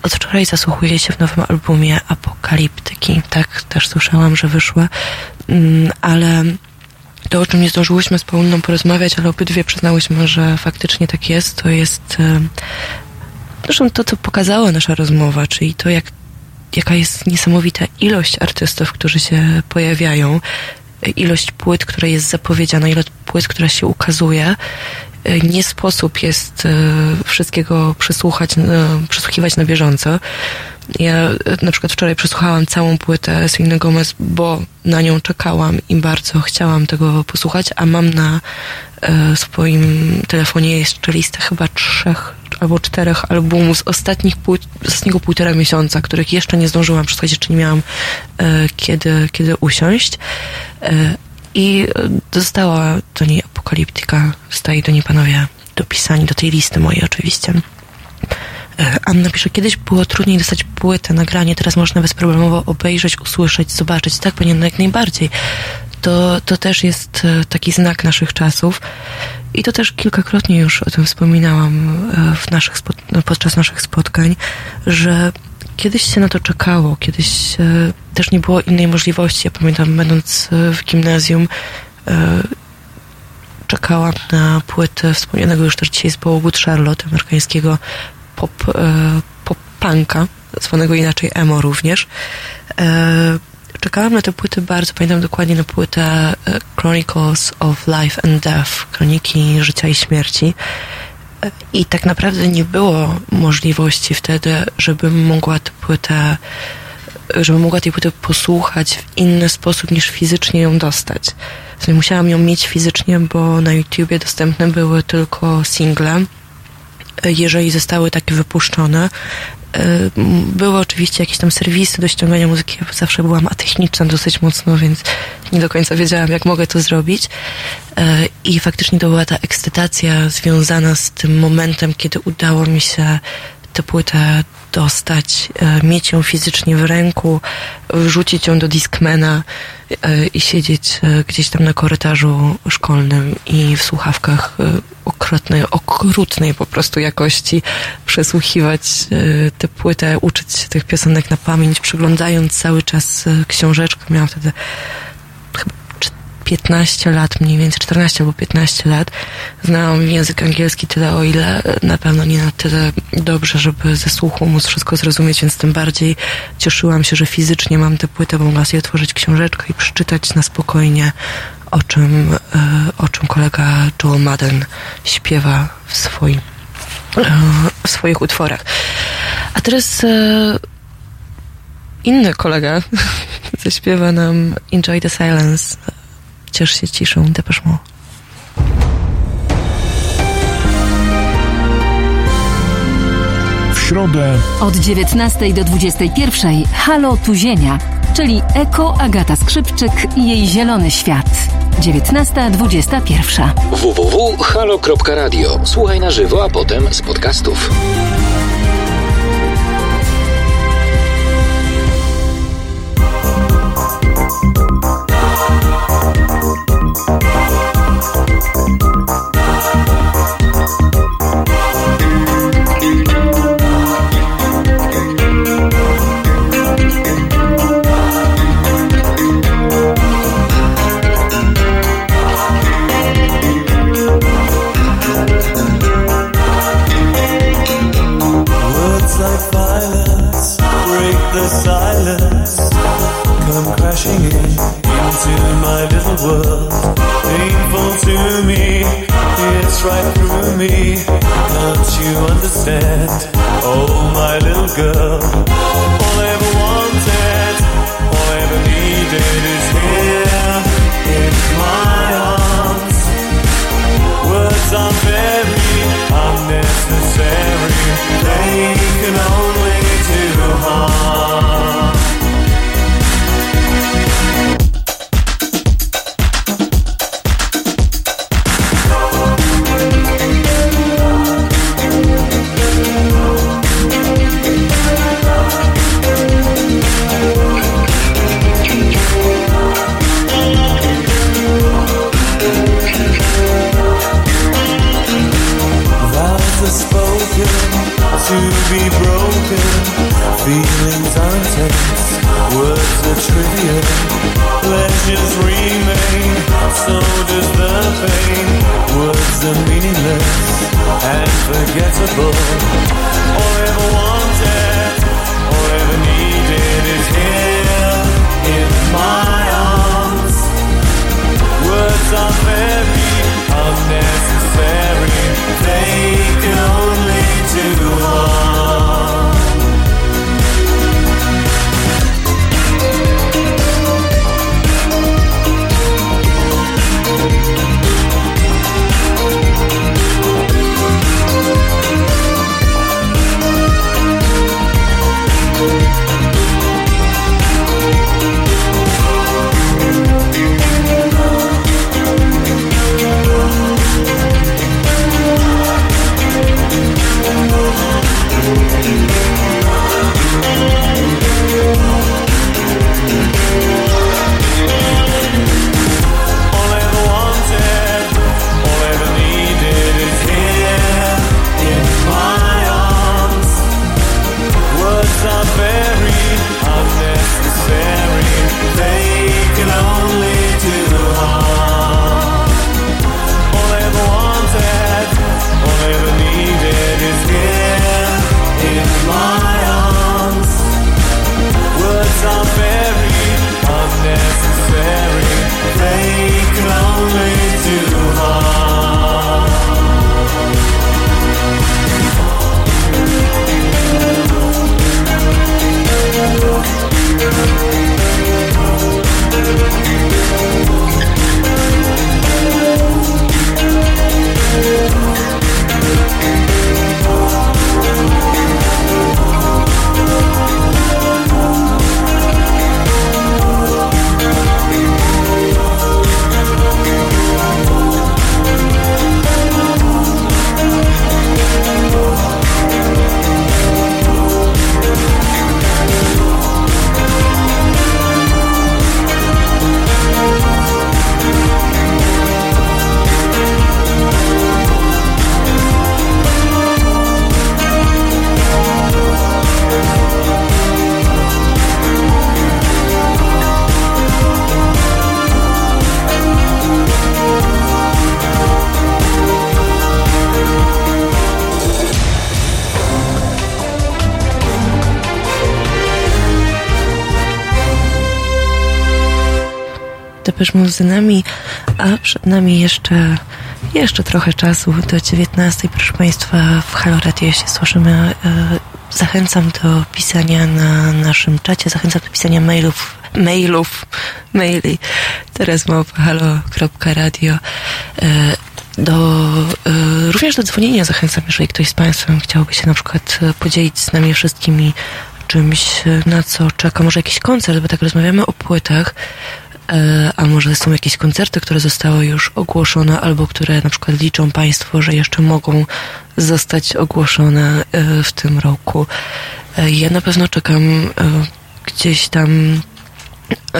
Od wczoraj zasłuchuję się w nowym albumie Apokaliptyki. Tak, też słyszałam, że wyszła. Mm, ale to, o czym nie zdążyłyśmy z Pauliną porozmawiać, ale obydwie przyznałyśmy, że faktycznie tak jest, to jest e, zresztą to, co pokazała nasza rozmowa, czyli to, jak, jaka jest niesamowita ilość artystów, którzy się pojawiają, ilość płyt, która jest zapowiedziana, ilość płyt, która się ukazuje. E, Nie sposób jest e, wszystkiego przesłuchać, e, przesłuchiwać na bieżąco. Ja na przykład wczoraj przesłuchałam całą płytę Selena Gomez, bo na nią czekałam i bardzo chciałam tego posłuchać, a mam na swoim telefonie jeszcze listę chyba trzech albo czterech albumów z ostatnich płyt, z ostatniego półtora miesiąca, których jeszcze nie zdążyłam przesłuchać, jeszcze nie miałam e, kiedy, kiedy usiąść. E, I dostała do niej apokaliptyka, zostali do niej panowie dopisani do tej listy mojej oczywiście. E, Anna pisze, kiedyś było trudniej dostać płytę, nagranie, teraz można bezproblemowo obejrzeć, usłyszeć, zobaczyć. Tak, panie, jak najbardziej. To, to też jest e, taki znak naszych czasów. I to też kilkakrotnie już o tym wspominałam e, w naszych no, podczas naszych spotkań, że kiedyś się na to czekało, kiedyś e, też nie było innej możliwości. Ja pamiętam, będąc w gimnazjum, czekałam na płytę wspomnianego już też dzisiaj zespołu Good Charlotte, amerykańskiego pop, pop punka, zwanego inaczej emo również. E, czekałam na tę płytę bardzo, pamiętam dokładnie na płytę e, Chronicles of Life and Death, kroniki życia i śmierci. E, I tak naprawdę nie było możliwości wtedy, żebym mogła tę płytę żebym mogła tej płyty posłuchać w inny sposób niż fizycznie ją dostać. W sensie musiałam ją mieć fizycznie, bo na YouTubie dostępne były tylko single. Jeżeli zostały takie wypuszczone, były oczywiście jakieś tam serwisy do ściągania muzyki. Ja zawsze byłam atechniczna dosyć mocno, więc nie do końca wiedziałam, jak mogę to zrobić. Y, I faktycznie to była ta ekscytacja związana z tym momentem, kiedy udało mi się tę płytę dostać, e, mieć ją fizycznie w ręku, wrzucić ją do Discmana e, i siedzieć e, gdzieś tam na korytarzu szkolnym i w słuchawkach okrutnej, okrutnej po prostu jakości przesłuchiwać tę płytę, uczyć się tych piosenek na pamięć, przyglądając cały czas książeczkę. Miałam wtedy 15 lat mniej więcej, 14 albo 15 lat. Znałam język angielski tyle, o ile na pewno nie na tyle dobrze, żeby ze słuchu móc wszystko zrozumieć, więc tym bardziej cieszyłam się, że fizycznie mam tę płytę, bo mogłam sobie otworzyć książeczkę i przeczytać na spokojnie, o czym, e, o czym kolega Joel Madden śpiewa w swoim e, w swoich utworach. A teraz e, inny kolega zaśpiewa nam Enjoy the Silence. Ciesz się ciszą, Depeche Mode. W środę Od 19 do 21 Halo tu Ziemia, czyli Eko Agata Skrzypczyk i jej zielony świat. 19.21. www.halo.radio. Słuchaj na żywo, a potem z podcastów. the silence come crashing in into my little world. Painful to me, it's right through me. Can't you understand? Oh, my little girl. All I ever wanted, all I ever needed is here in my arms. Words are very unnecessary, they can only. be broken, feelings are intense, words are trivial, pleasures remain, so does the pain. Words are meaningless and forgettable. All I ever wanted, all I ever needed is here in my arms. Words are very unnecessary, they can only do harm. Z nami, a przed nami jeszcze, jeszcze trochę czasu do 19. Proszę Państwa, w Halo Radio się słyszymy. E, Zachęcam do pisania na naszym czacie, zachęcam do pisania mailów, mailów, maili. Teraz małpa halo.radio. E, Do, e, również do dzwonienia zachęcam, jeżeli ktoś z Państwa chciałby się na przykład podzielić z nami wszystkimi czymś, na co czeka, może jakiś koncert, bo tak rozmawiamy o płytach, a może są jakieś koncerty, które zostały już ogłoszone, albo które na przykład liczą Państwo, że jeszcze mogą zostać ogłoszone e, w tym roku. E, Ja na pewno czekam e, gdzieś tam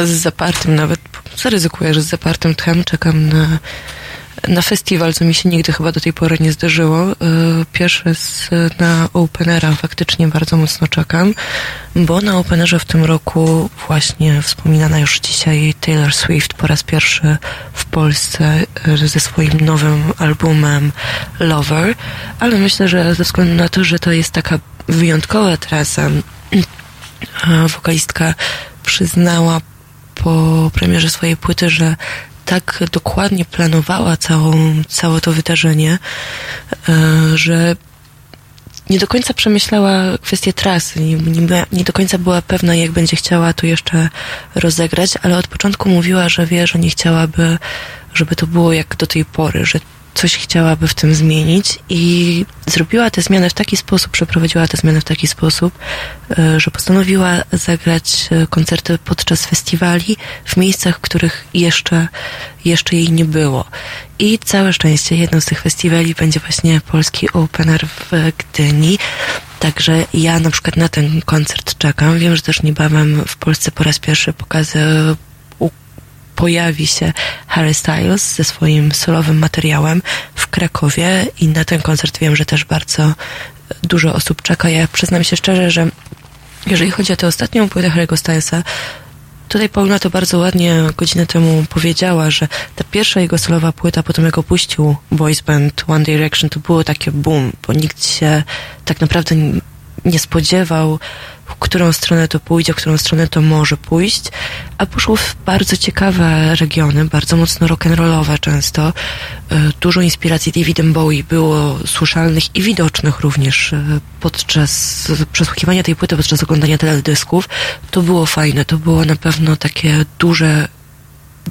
z zapartym nawet, zaryzykuję, że z zapartym tchem czekam na, na festiwal, co mi się nigdy chyba do tej pory nie zdarzyło. E, Pierwszy z, na Openera faktycznie bardzo mocno czekam, bo na Openerze w tym roku właśnie wspominana już dzisiaj Taylor Swift po raz pierwszy w Polsce e, ze swoim nowym albumem Lover, ale myślę, że ze względu na to, że to jest taka wyjątkowa trasa, a wokalistka przyznała po premierze swojej płyty, że tak dokładnie planowała całą, całe to wydarzenie, e, że nie do końca przemyślała kwestię trasy, nie, nie, nie do końca była pewna, jak będzie chciała to jeszcze rozegrać, ale od początku mówiła, że wie, że nie chciałaby, żeby to było jak do tej pory, że coś chciałaby w tym zmienić i zrobiła te zmiany w taki sposób, przeprowadziła te zmiany w taki sposób, e, że postanowiła zagrać e, koncerty podczas festiwali w miejscach, których jeszcze, jeszcze jej nie było. I całe szczęście jedną z tych festiwali będzie właśnie polski Opener w Gdyni. Także ja na przykład na ten koncert czekam. Wiem, że też niebawem w Polsce po raz pierwszy pokazy pojawi się Harry Styles ze swoim solowym materiałem w Krakowie i na ten koncert wiem, że też bardzo dużo osób czeka. Ja przyznam się szczerze, że jeżeli chodzi o tę ostatnią płytę Harry'ego Stylesa, tutaj Paulina to bardzo ładnie godzinę temu powiedziała, że ta pierwsza jego solowa płyta, potem jak opuścił boys band One Direction, to było takie boom, bo nikt się tak naprawdę nie spodziewał, w którą stronę to pójdzie, w którą stronę to może pójść, a poszło w bardzo ciekawe regiony, bardzo mocno rock'n'rollowe często. E, Dużo inspiracji Davidem Bowie było słyszalnych i widocznych również e, podczas przesłuchiwania tej płyty, podczas oglądania teledysków. To było fajne, to było na pewno takie duże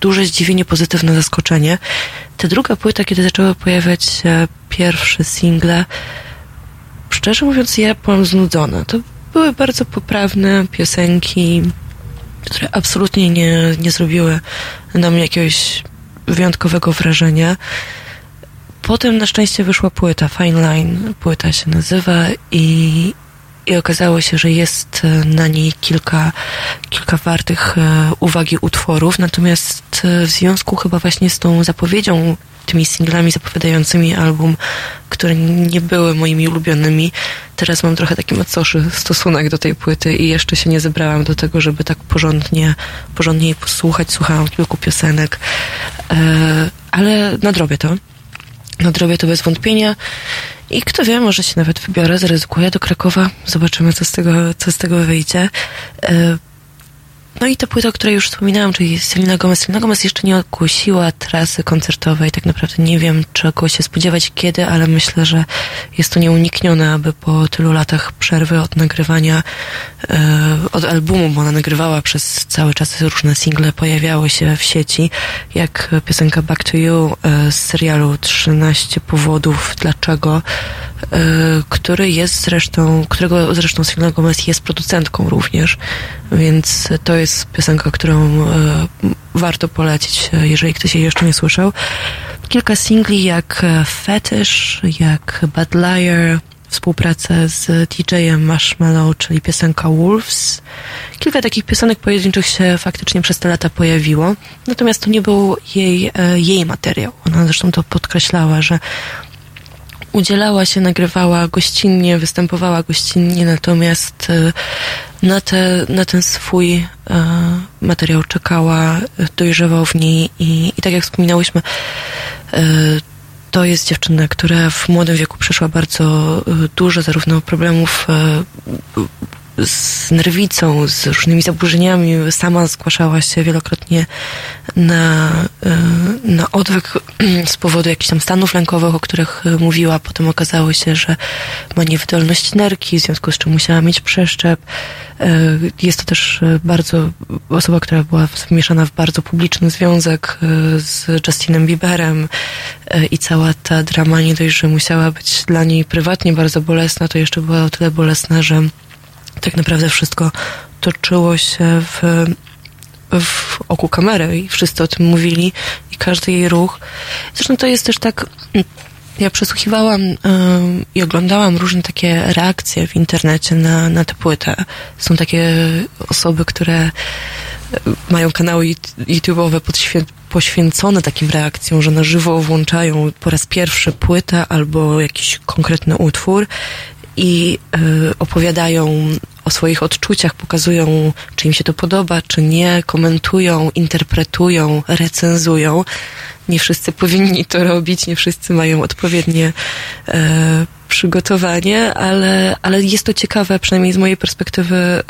duże zdziwienie, pozytywne zaskoczenie. Ta druga płyta, kiedy zaczęły pojawiać się pierwsze single, szczerze mówiąc, ja byłam znudzona. To były bardzo poprawne piosenki, które absolutnie nie, nie zrobiły na mnie jakiegoś wyjątkowego wrażenia. Potem na szczęście wyszła płyta, Fine Line, płyta się nazywa i, i okazało się, że jest e, na niej kilka, kilka wartych e, uwagi utworów, natomiast e, w związku chyba właśnie z tą zapowiedzią, tymi singlami zapowiadającymi album, które nie były moimi ulubionymi, teraz mam trochę taki macoszy stosunek do tej płyty i jeszcze się nie zebrałam do tego, żeby tak porządnie, porządnie jej posłuchać. Słuchałam kilku piosenek, ale nadrobię to. Nadrobię to bez wątpienia. I kto wie, może się nawet wybiorę, zaryzykuję do Krakowa. Zobaczymy, co z tego, co z tego wyjdzie. No i ta płyta, o której już wspominałam, czyli Selena Gomez. Selena Gomez jeszcze nie ogłosiła trasy koncertowej. Tak naprawdę nie wiem, czego się spodziewać kiedy, ale myślę, że jest to nieuniknione, aby po tylu latach przerwy od nagrywania e, od albumu, bo ona nagrywała przez cały czas różne single, pojawiały się w sieci, jak piosenka Back to You e, z serialu 13 powodów dlaczego, e, który jest zresztą, którego zresztą Selena Gomez jest producentką również, więc to jest piosenka, którą e, warto polecić, e, jeżeli ktoś jej jeszcze nie słyszał. Kilka singli jak e, Fetish, jak Bad Liar, współpracę z DJ-em Marshmallow, czyli piosenka Wolves. Kilka takich piosenek pojedynczych się faktycznie przez te lata pojawiło, natomiast to nie był jej, jej materiał. Ona zresztą to podkreślała, że udzielała się, nagrywała gościnnie, występowała gościnnie, natomiast e, na, te, na ten swój e, materiał czekała, e, dojrzewał w niej i, i tak jak wspominałyśmy, to jest dziewczyna, która w młodym wieku przeszła bardzo dużo zarówno problemów z nerwicą, z różnymi zaburzeniami. Sama zgłaszała się wielokrotnie na, e, na odwyk z powodu jakichś tam stanów lękowych, o których e, mówiła. Potem okazało się, że ma niewydolność nerki, w związku z czym musiała mieć przeszczep. E, Jest to też bardzo osoba, która była wmieszana w bardzo publiczny związek z Justinem Bieberem i cała ta drama nie dość, że musiała być dla niej prywatnie bardzo bolesna, to jeszcze była o tyle bolesna, że tak naprawdę wszystko toczyło się w, w oku kamery i wszyscy o tym mówili i każdy jej ruch. Zresztą to jest też tak, ja przesłuchiwałam ym, i oglądałam różne takie reakcje w internecie na, na tę płytę. Są takie osoby, które mają kanały YouTube- YouTube'owe poświęcone takim reakcjom, że na żywo włączają po raz pierwszy płytę albo jakiś konkretny utwór i y, opowiadają o swoich odczuciach, pokazują, czy im się to podoba, czy nie, komentują, interpretują, recenzują. Nie wszyscy powinni to robić, nie wszyscy mają odpowiednie e, przygotowanie, ale, ale jest to ciekawe, przynajmniej z mojej perspektywy. E,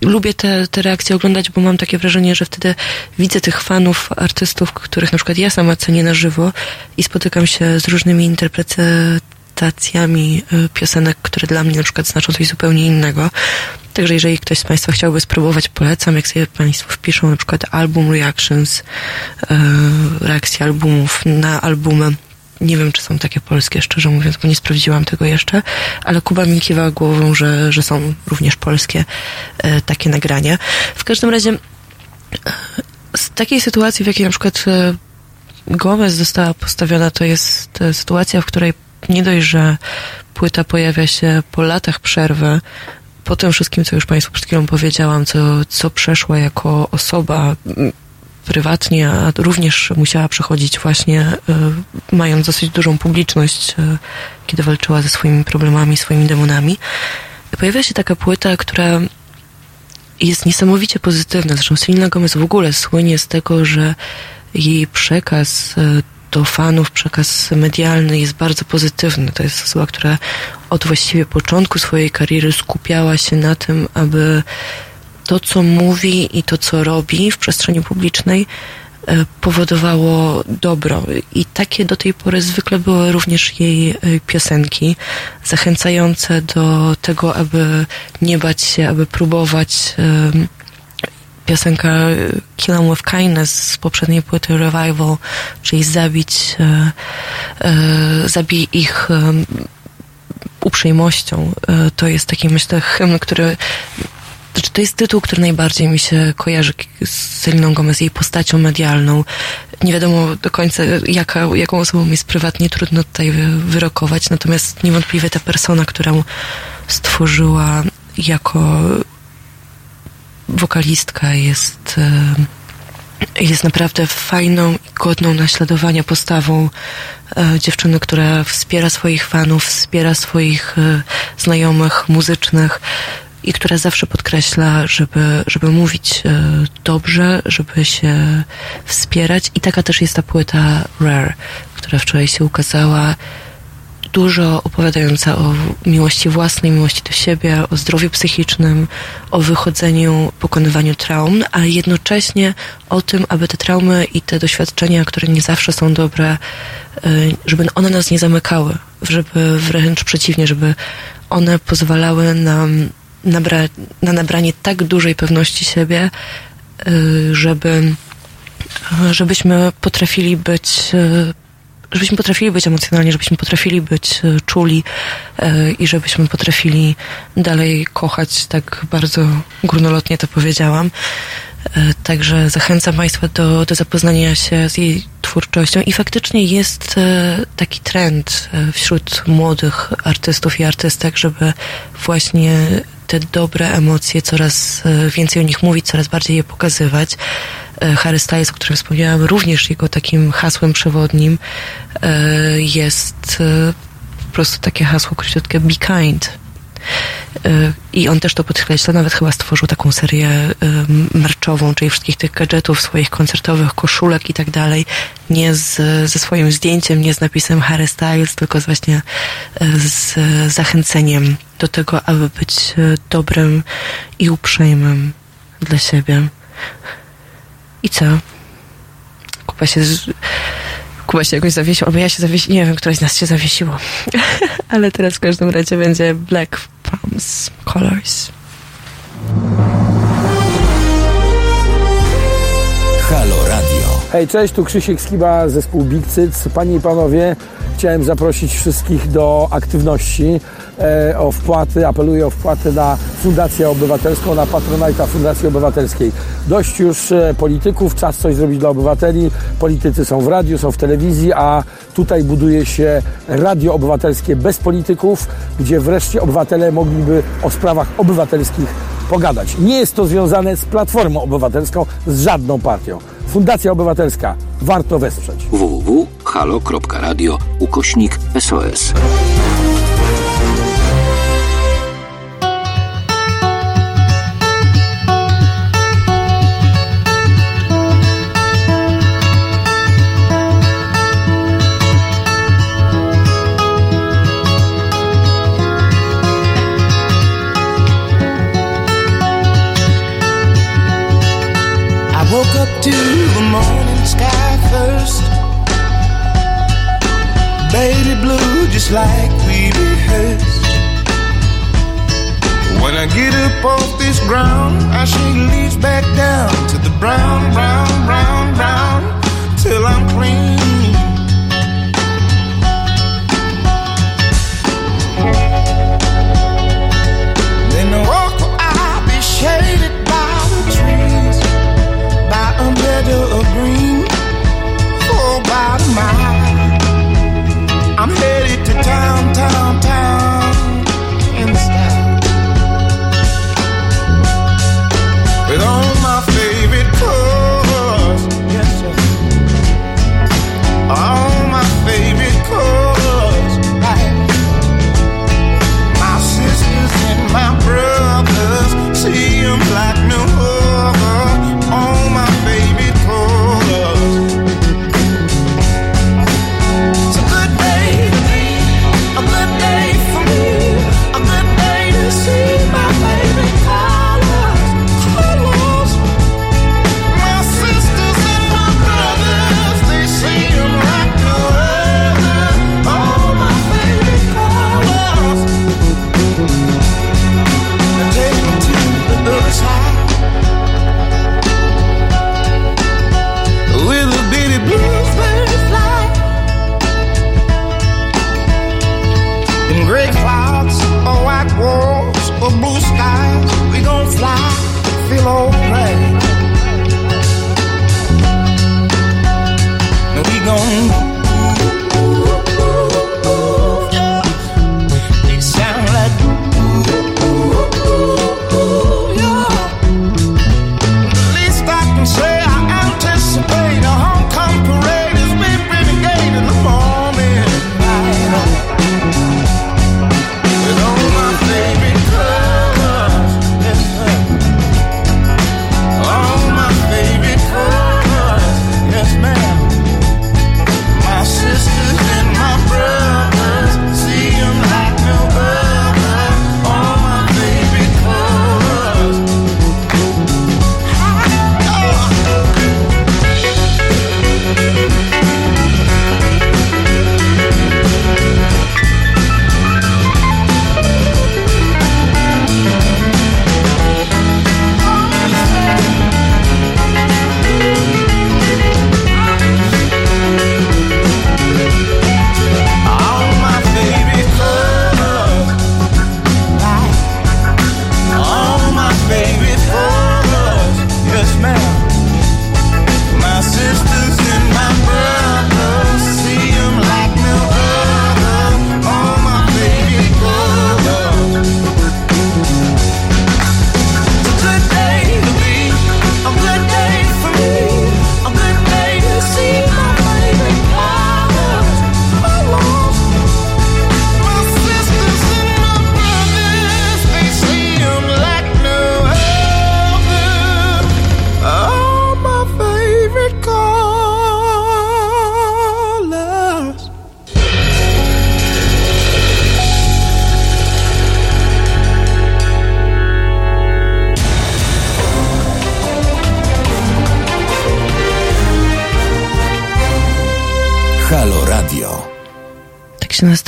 lubię te, te reakcje oglądać, bo mam takie wrażenie, że wtedy widzę tych fanów, artystów, których na przykład ja sama cenię na żywo i spotykam się z różnymi interpretacjami y, piosenek, które dla mnie na przykład znaczą coś zupełnie innego. Także jeżeli ktoś z Państwa chciałby spróbować, polecam, jak sobie Państwo wpiszą na przykład album reactions, y, reakcje albumów na albumy. Nie wiem, czy są takie polskie, szczerze mówiąc, bo nie sprawdziłam tego jeszcze, ale Kuba mi kiwa głową, że, że są również polskie e, takie nagrania. W każdym razie z takiej sytuacji, w jakiej na przykład Gomez została postawiona, to jest sytuacja, w której nie dość, że płyta pojawia się po latach przerwy, po tym wszystkim, co już Państwu przed chwilą powiedziałam, co, co przeszła jako osoba m, prywatnie, a również musiała przechodzić właśnie, y, mając dosyć dużą publiczność, y, kiedy walczyła ze swoimi problemami, swoimi demonami. Pojawia się taka płyta, która jest niesamowicie pozytywna. Zresztą Selena Gomez w ogóle słynie z tego, że jej przekaz e, do fanów, przekaz medialny jest bardzo pozytywny. To jest osoba, która od właściwie początku swojej kariery skupiała się na tym, aby to, co mówi i to, co robi w przestrzeni publicznej, e, powodowało dobro. I takie do tej pory zwykle były również jej e, piosenki, zachęcające do tego, aby nie bać się, aby próbować. Piosenka e, Kill 'em with Kindness z poprzedniej płyty Revival, czyli zabić, e, e, zabij ich em, uprzejmością. E, To jest taki, myślę, hymn, który znaczy, to jest tytuł, który najbardziej mi się kojarzy z Seliną Gomez, jej postacią medialną. Nie wiadomo do końca, jaka, jaką osobą jest prywatnie, trudno tutaj wy- wyrokować, natomiast niewątpliwie ta persona, którą stworzyła jako wokalistka jest, e, jest naprawdę fajną i godną naśladowania postawą e, dziewczyny, która wspiera swoich fanów, wspiera swoich e, znajomych muzycznych i która zawsze podkreśla, żeby, żeby mówić dobrze, żeby się wspierać. I taka też jest ta płyta Rare, która wczoraj się ukazała. Dużo opowiadająca o miłości własnej, miłości do siebie, o zdrowiu psychicznym, o wychodzeniu, pokonywaniu traum, ale jednocześnie o tym, aby te traumy i te doświadczenia, które nie zawsze są dobre, y, żeby one nas nie zamykały, żeby wręcz przeciwnie, żeby one pozwalały nam nabra- na nabranie tak dużej pewności siebie, y, żeby żebyśmy potrafili być żebyśmy potrafili być emocjonalni, żebyśmy potrafili być e, czuli e, i żebyśmy potrafili dalej kochać, tak bardzo górnolotnie to powiedziałam. E, Także zachęcam Państwa do, do zapoznania się z jej twórczością i faktycznie jest taki trend wśród młodych artystów i artystek, żeby właśnie te dobre emocje coraz więcej o nich mówić, coraz bardziej je pokazywać. E, Harry Styles, o którym wspomniałam, również jego takim hasłem przewodnim e, jest e, po prostu takie hasło króciutkie Be Kind. I on też to podkreśla, nawet chyba stworzył taką serię merczową, czyli wszystkich tych gadżetów swoich koncertowych, koszulek i tak dalej, nie z, ze swoim zdjęciem, nie z napisem Harry Styles, tylko z właśnie z zachęceniem do tego, aby być dobrym i uprzejmym dla siebie. I co? Kuba się, z- Kuba się jakoś zawiesił, albo ja się zawiesiłam, nie wiem, któraś z nas się zawiesiło. Ale teraz w każdym razie będzie Black Palms Colors. Halo Radio. Hej, cześć, tu Krzysiek Skiba, zespół Big Cyc. Panie i panowie, chciałem zaprosić wszystkich do aktywności, e, o wpłaty, apeluję o wpłaty na Fundację Obywatelską, na Patronajta Fundacji Obywatelskiej. Dość już e, polityków, czas coś zrobić dla obywateli. Politycy są w radiu, są w telewizji, a tutaj buduje się radio obywatelskie bez polityków, gdzie wreszcie obywatele mogliby o sprawach obywatelskich pogadać. Nie jest to związane z Platformą Obywatelską, z żadną partią. Fundacja Obywatelska. Warto wesprzeć. www.halo.radio ukośnik SOS. Like we rehearsed. When I get up off this ground, I shake leaves back down to the brown, brown, brown, brown, till I'm clean. Then the walk I'll be shaded by the trees by a meadow Gray clouds or white walls or blue skies, we gon' fly, feel alright.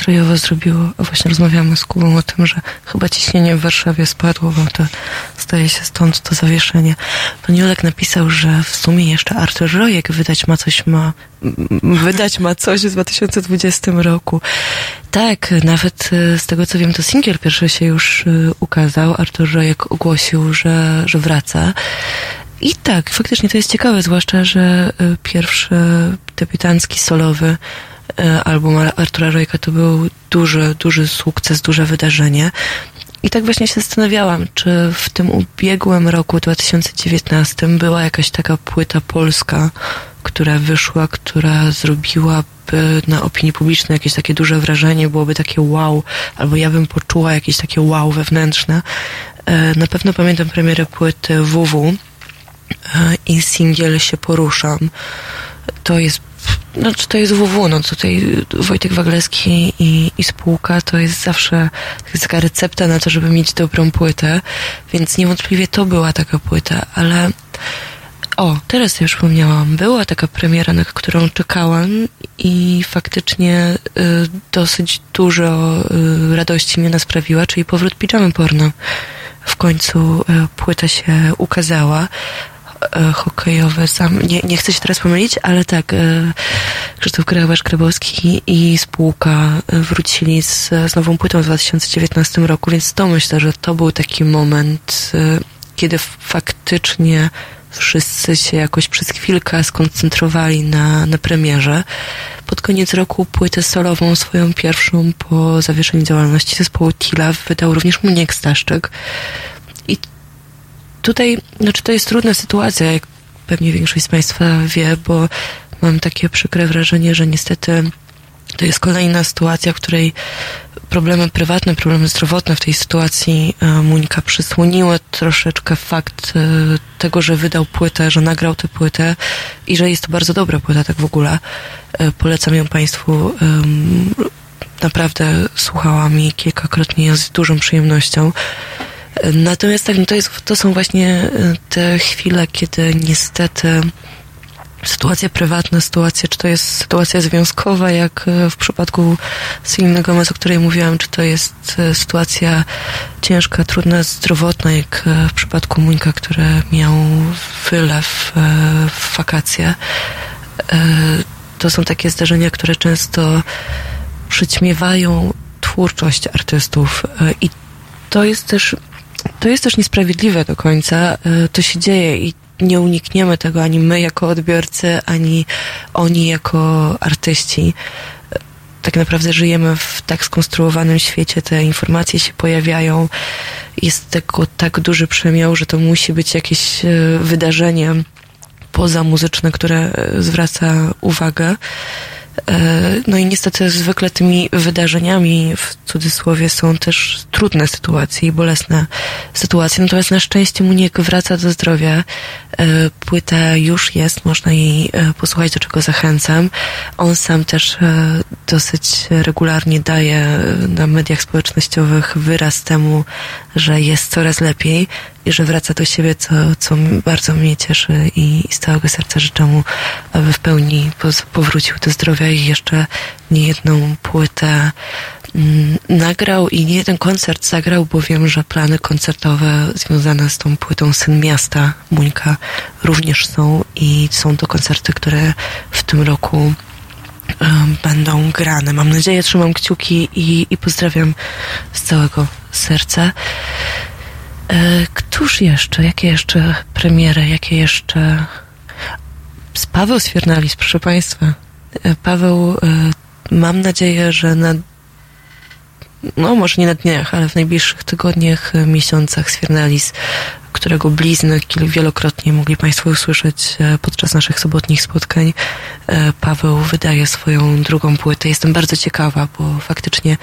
Nastrojowo zrobiło. Właśnie rozmawiamy z Kubą o tym, że chyba ciśnienie w Warszawie spadło, bo to staje się stąd to zawieszenie. Pan Julek napisał, że w sumie jeszcze Artur Rojek wydać ma coś ma, wydać ma coś w 2020 roku. Tak, nawet e, z tego co wiem, to singiel pierwszy się już e, ukazał. Artur Rojek ogłosił, że, że wraca. I tak, faktycznie to jest ciekawe, zwłaszcza, że e, pierwszy debiutancki solowy album Ar- Artura Rojka to był duży, duży sukces, duże wydarzenie. I tak właśnie się zastanawiałam, czy w tym ubiegłym roku 2019 była jakaś taka płyta polska, która wyszła, która zrobiłaby na opinii publicznej jakieś takie duże wrażenie, byłoby takie wow, albo ja bym poczuła jakieś takie wow wewnętrzne. E, Na pewno pamiętam premierę płyty WW e, i singiel się poruszam. To jest znaczy to jest WW, no tutaj Wojtek Wagleski i, i spółka to jest zawsze taka recepta na to, żeby mieć dobrą płytę, więc niewątpliwie to była taka płyta, ale o, teraz sobie przypomniałam, była taka premiera, na którą czekałam i faktycznie y, dosyć dużo y, radości mnie nasprawiła, czyli powrót pijamy porno. W końcu y, płyta się ukazała hokejowe sam, nie, nie chcę się teraz pomylić, ale tak, e, Krzysztof Grabasz-Grabowski i spółka e, wrócili z, z nową płytą w 2019 roku, więc to myślę, że to był taki moment, e, kiedy faktycznie wszyscy się jakoś przez chwilkę skoncentrowali na, na premierze. Pod koniec roku płytę solową, swoją pierwszą po zawieszeniu działalności zespołu Tila wydał również Muniek Staszczyk. Tutaj, znaczy to jest trudna sytuacja, jak pewnie większość z Państwa wie, bo mam takie przykre wrażenie, że niestety to jest kolejna sytuacja, w której problemy prywatne, problemy zdrowotne w tej sytuacji e, Muńka przysłoniły troszeczkę fakt e, tego, że wydał płytę, że nagrał tę płytę i że jest to bardzo dobra płyta, tak w ogóle. E, Polecam ją Państwu. Naprawdę słuchałam jej kilkakrotnie z dużą przyjemnością. Natomiast tak, no to, jest, to są właśnie e, te chwile, kiedy niestety sytuacja prywatna, sytuacja, czy to jest sytuacja związkowa, jak e, w przypadku Seliny Gomez, o której mówiłam, czy to jest e, sytuacja ciężka, trudna, zdrowotna, jak w przypadku Muńka, który miał wylew w wakacje. To są takie zdarzenia, które często przyćmiewają twórczość artystów i to jest też to jest też niesprawiedliwe do końca. E, To się dzieje i nie unikniemy tego ani my jako odbiorcy, ani oni jako artyści. E, Tak naprawdę żyjemy w tak skonstruowanym świecie, te informacje się pojawiają, jest tego tak duży przemiał, że to musi być jakieś e, wydarzenie pozamuzyczne, które zwraca uwagę. E, No i niestety zwykle tymi wydarzeniami w cudzysłowie są też trudne sytuacje i bolesne sytuacje. Natomiast na szczęście Muniek wraca do zdrowia. E, Płyta już jest, można jej e, posłuchać, do czego zachęcam. On sam też e, dosyć regularnie daje na mediach społecznościowych wyraz temu, że jest coraz lepiej i że wraca do siebie, co, co bardzo mnie cieszy i z całego serca życzę mu, aby w pełni powrócił do zdrowia i jeszcze nie jedną płytę mm, nagrał i nie jeden koncert zagrał, bo wiem, że plany koncertowe związane z tą płytą Syn Miasta Muńka również są i są to koncerty, które w tym roku będą grane. Mam nadzieję, trzymam kciuki i, i pozdrawiam z całego serca. E, Któż jeszcze? Jakie jeszcze premiery? Jakie jeszcze... Z Paweł Sfiernalis, proszę Państwa. E, Paweł, e, mam nadzieję, że na no może nie na dniach, ale w najbliższych tygodniach, miesiącach Sfiernalis, którego blizny wielokrotnie mogli Państwo usłyszeć e, podczas naszych sobotnich spotkań. E, Paweł wydaje swoją drugą płytę. Jestem bardzo ciekawa, bo faktycznie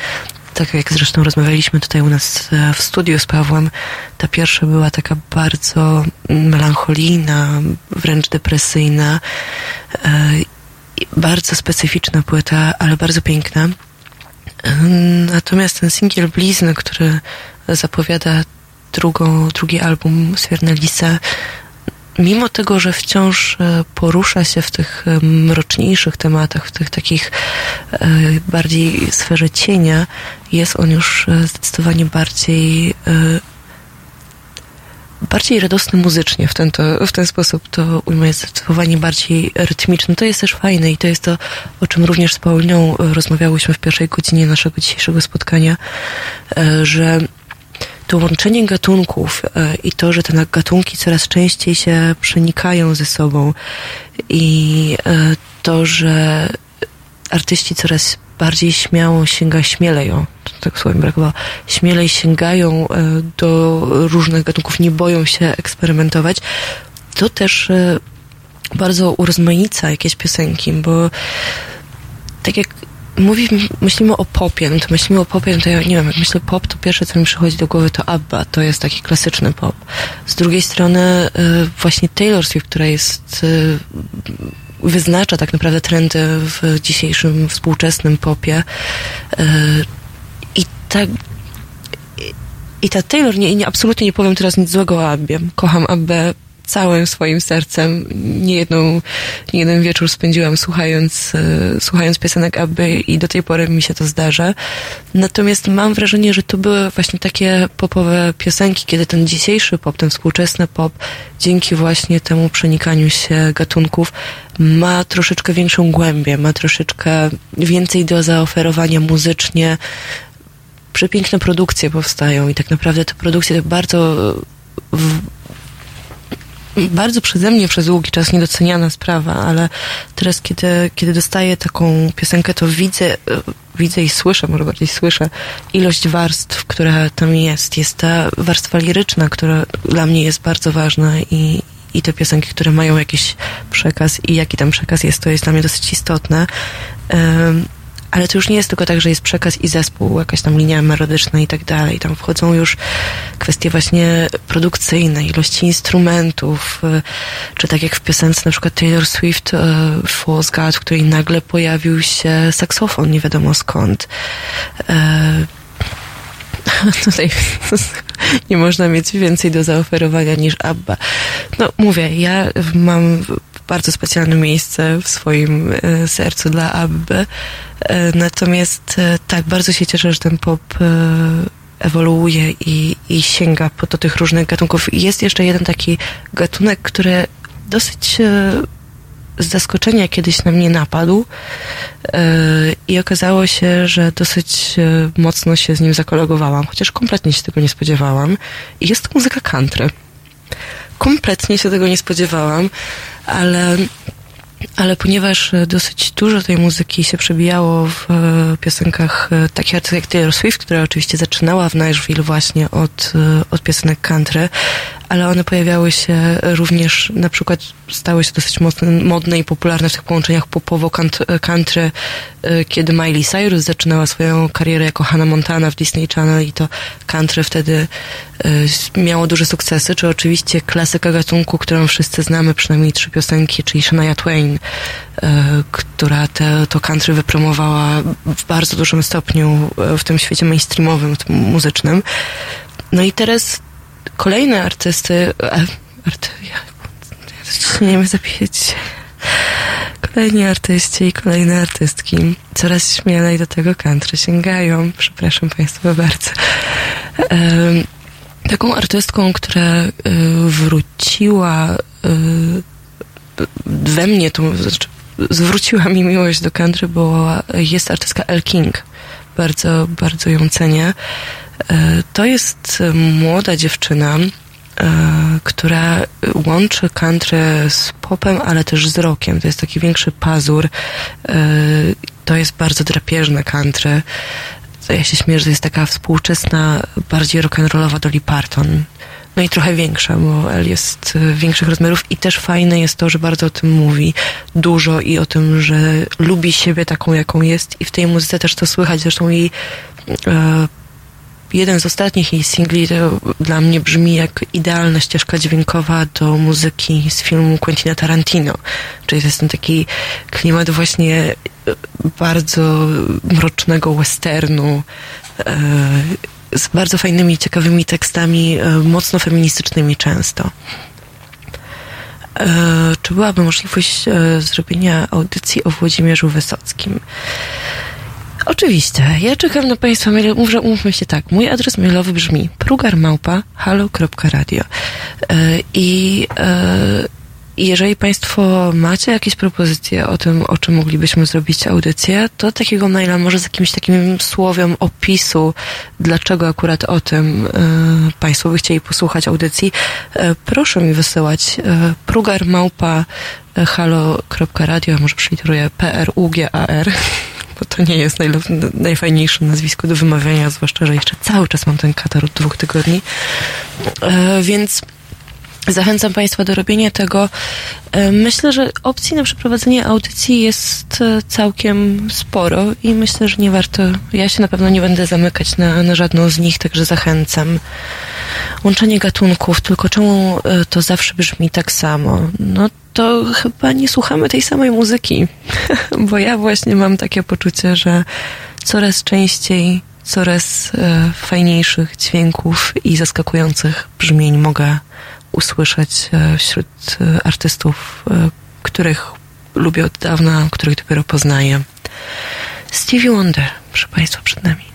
tak jak zresztą rozmawialiśmy tutaj u nas e, w studiu z Pawłem, ta pierwsza była taka bardzo melancholijna, wręcz depresyjna, bardzo specyficzna płyta, ale bardzo piękna. Natomiast ten singiel Blizny, który zapowiada drugą, drugi album Swiernelisa, mimo tego, że wciąż e, porusza się w tych e, mroczniejszych tematach, w tych takich e, bardziej sferze cienia, jest on już zdecydowanie bardziej bardziej radosny muzycznie w ten, to, w ten sposób to ujmę, zdecydowanie bardziej rytmiczny. To jest też fajne i to jest to, o czym również z Pauliną rozmawiałyśmy w pierwszej godzinie naszego dzisiejszego spotkania, że to łączenie gatunków e, i to, że te gatunki coraz częściej się przenikają ze sobą i e, to, że artyści coraz bardziej śmiało sięga, śmielej, o, to tak słowem brakowało, śmielej sięgają e, do różnych gatunków, nie boją się eksperymentować, to też bardzo urozmaica jakieś piosenki, bo tak jak mówi, myślimy o popie, no to myślimy o popie, no to ja nie wiem, jak myślę pop, to pierwsze, co mi przychodzi do głowy, to ABBA, to jest taki klasyczny pop. Z drugiej strony y, właśnie Taylor Swift, która jest y, wyznacza tak naprawdę trendy w dzisiejszym współczesnym popie y, i tak i ta Taylor, nie, nie, absolutnie nie powiem teraz nic złego o Abbie. Kocham Abbę całym swoim sercem. Nie, jedną, nie jeden wieczór spędziłam słuchając, e, słuchając piosenek Abby i do tej pory mi się to zdarza. Natomiast mam wrażenie, że to były właśnie takie popowe piosenki, kiedy ten dzisiejszy pop, ten współczesny pop, dzięki właśnie temu przenikaniu się gatunków, ma troszeczkę większą głębię, ma troszeczkę więcej do zaoferowania muzycznie, przepiękne produkcje powstają i tak naprawdę te produkcje tak bardzo bardzo przeze mnie przez długi czas niedoceniana sprawa, ale teraz, kiedy, kiedy dostaję taką piosenkę, to widzę, e, widzę i słyszę, może bardziej słyszę, ilość warstw, która tam jest. Jest ta warstwa liryczna, która dla mnie jest bardzo ważna i, i te piosenki, które mają jakiś przekaz i jaki tam przekaz jest, to jest dla mnie dosyć istotne. Um, ale to już nie jest tylko tak, że jest przekaz i zespół, jakaś tam linia melodyczna i tak dalej. Tam wchodzą już kwestie właśnie produkcyjne, ilości instrumentów, y, czy tak jak w piosence na przykład Taylor Swift y, False God, w której nagle pojawił się saksofon, nie wiadomo skąd. E, Tutaj nie można mieć więcej do zaoferowania niż ABBA. No mówię, ja mam bardzo specjalne miejsce w swoim e, sercu dla ABBY. E, natomiast e, tak, bardzo się cieszę, że ten pop ewoluuje i, i sięga po do tych różnych gatunków. I Jest jeszcze jeden taki gatunek, który dosyć z zaskoczenia kiedyś na mnie napadł i okazało się, że dosyć mocno się z nim zakolegowałam, chociaż kompletnie się tego nie spodziewałam. I jest to muzyka country. Kompletnie się tego nie spodziewałam, ale ale ponieważ e, dosyć dużo tej muzyki się przebijało w e, piosenkach e, takich jak Taylor Swift, która oczywiście zaczynała w Nashville właśnie od, od piosenek country, ale one pojawiały się również, na przykład stały się dosyć mocne, modne i popularne w tych połączeniach popowo-country, e, kiedy Miley Cyrus zaczynała swoją karierę jako Hannah Montana w Disney Channel i to country wtedy e, miało duże sukcesy, czy oczywiście klasyka gatunku, którą wszyscy znamy, przynajmniej trzy piosenki, czyli Shania Twain, e, która te, to country wypromowała w bardzo dużym stopniu e, w tym świecie mainstreamowym, muzycznym. No i teraz kolejne artysty, e, arty, ja, ja nie wiem zapisać. Kolejni artyści i kolejne artystki coraz śmielej do tego country sięgają. Przepraszam Państwa bardzo. Em, taką artystką, która y, wróciła y, we mnie, to znaczy zwróciła mi miłość do country, była, jest artystka El King. Bardzo, bardzo ją cenię. E, To jest e, młoda dziewczyna, e, która łączy country z popem, ale też z rockiem. To jest taki większy pazur. To jest bardzo drapieżne country. Ja się śmieję, że to jest taka współczesna, bardziej rock'n'rollowa Dolly Parton. No i trochę większa, bo El jest większych rozmiarów i też fajne jest to, że bardzo o tym mówi dużo i o tym, że lubi siebie taką, jaką jest i w tej muzyce też to słychać. Zresztą jej e, jeden z ostatnich jej singli dla mnie brzmi jak idealna ścieżka dźwiękowa do muzyki z filmu Quentina Tarantino. Czyli to jest ten taki klimat właśnie e, bardzo mrocznego westernu, e, z bardzo fajnymi, ciekawymi tekstami, e, mocno feministycznymi często. Czy byłaby możliwość zrobienia audycji o Włodzimierzu Wysockim? Oczywiście. Ja czekam na Państwa maile. Może umówmy się tak. Mój adres mailowy brzmi prugarmałpa halo.radio E, i e, i jeżeli Państwo macie jakieś propozycje o tym, o czym moglibyśmy zrobić audycję, to takiego maila może z jakimś takim słowem opisu, dlaczego akurat o tym e, Państwo by chcieli posłuchać audycji, proszę mi wysyłać a może przyliteruję p-r-u-g-a-r, bo to nie jest najle- najfajniejsze nazwisko do wymawiania, zwłaszcza, że jeszcze cały czas mam ten katar od dwóch tygodni. E, więc Zachęcam Państwa do robienia tego. E, Myślę, że opcji na przeprowadzenie audycji jest e, całkiem sporo i myślę, że nie warto. Ja się na pewno nie będę zamykać na, na żadną z nich, także zachęcam. Łączenie gatunków, tylko czemu e, to zawsze brzmi tak samo? No to chyba nie słuchamy tej samej muzyki, bo ja właśnie mam takie poczucie, że coraz częściej, coraz e, fajniejszych dźwięków i zaskakujących brzmień mogę usłyszeć e, wśród e, artystów, e, których lubię od dawna, których dopiero poznaję. Stevie Wonder, proszę Państwa, przed nami.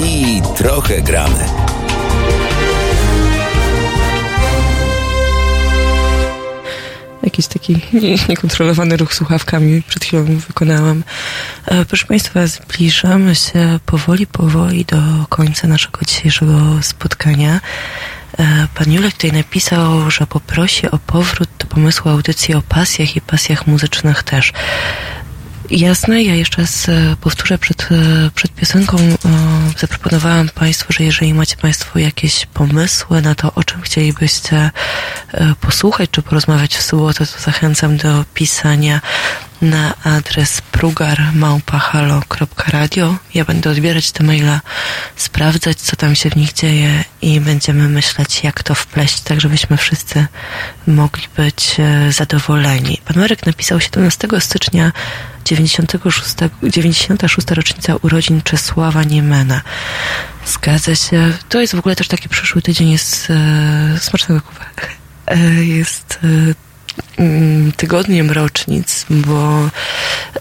I trochę gramy. Jakiś taki niekontrolowany ruch słuchawkami przed chwilą wykonałam. E, proszę Państwa, zbliżamy się powoli, powoli do końca naszego dzisiejszego spotkania. E, pan Julek tutaj napisał, że poprosi o powrót do pomysłu audycji o pasjach i pasjach muzycznych też. Jasne, ja jeszcze raz powtórzę przed, przed piosenką. E, zaproponowałam Państwu, że jeżeli macie Państwo jakieś pomysły na to, o czym chcielibyście e, posłuchać czy porozmawiać w sobotę, to zachęcam do pisania na adres prugar.halo.radio. Ja będę odbierać te maile, sprawdzać, co tam się w nich dzieje i będziemy myśleć, jak to wpleść, tak żebyśmy wszyscy mogli być e, zadowoleni. Pan Marek napisał 17 stycznia 96, 96. rocznica urodzin Czesława Niemena. Zgadza się. To jest w ogóle też taki przyszły tydzień jest e, smacznego kuwa. E, jest e, tygodniem rocznic, bo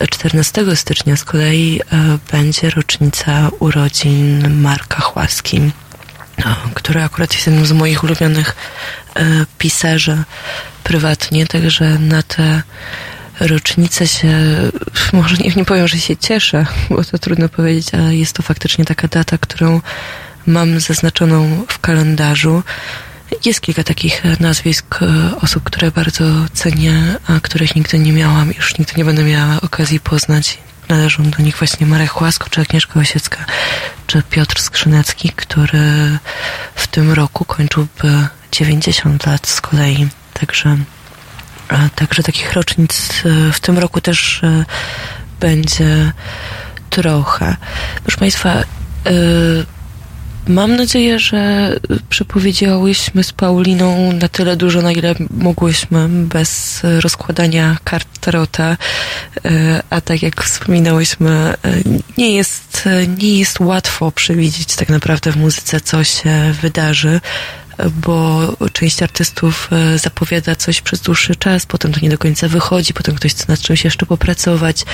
14 stycznia z kolei e, będzie rocznica urodzin Marka Chłaski, no, który akurat jest jednym z moich ulubionych e, pisarzy prywatnie, także na te rocznicę się, może nie, nie powiem, że się cieszę, bo to trudno powiedzieć, ale jest to faktycznie taka data, którą mam zaznaczoną w kalendarzu. Jest kilka takich nazwisk e, osób, które bardzo cenię, a których nigdy nie miałam już nigdy nie będę miała okazji poznać. Należą do nich właśnie Marek Chłasko, czy Agnieszka Osiecka, czy Piotr Skrzynecki, który w tym roku kończyłby 90 lat z kolei. Także, także takich rocznic e, w tym roku też e, będzie trochę. Proszę Państwa, e, Mam nadzieję, że przepowiedziałyśmy z Pauliną na tyle dużo, na ile mogłyśmy, bez rozkładania kart tarota. E, A tak jak wspominałyśmy, e, nie jest, nie jest łatwo przewidzieć tak naprawdę w muzyce, co się wydarzy bo część artystów e, zapowiada coś przez dłuższy czas, potem to nie do końca wychodzi, potem ktoś chce nad czymś jeszcze popracować.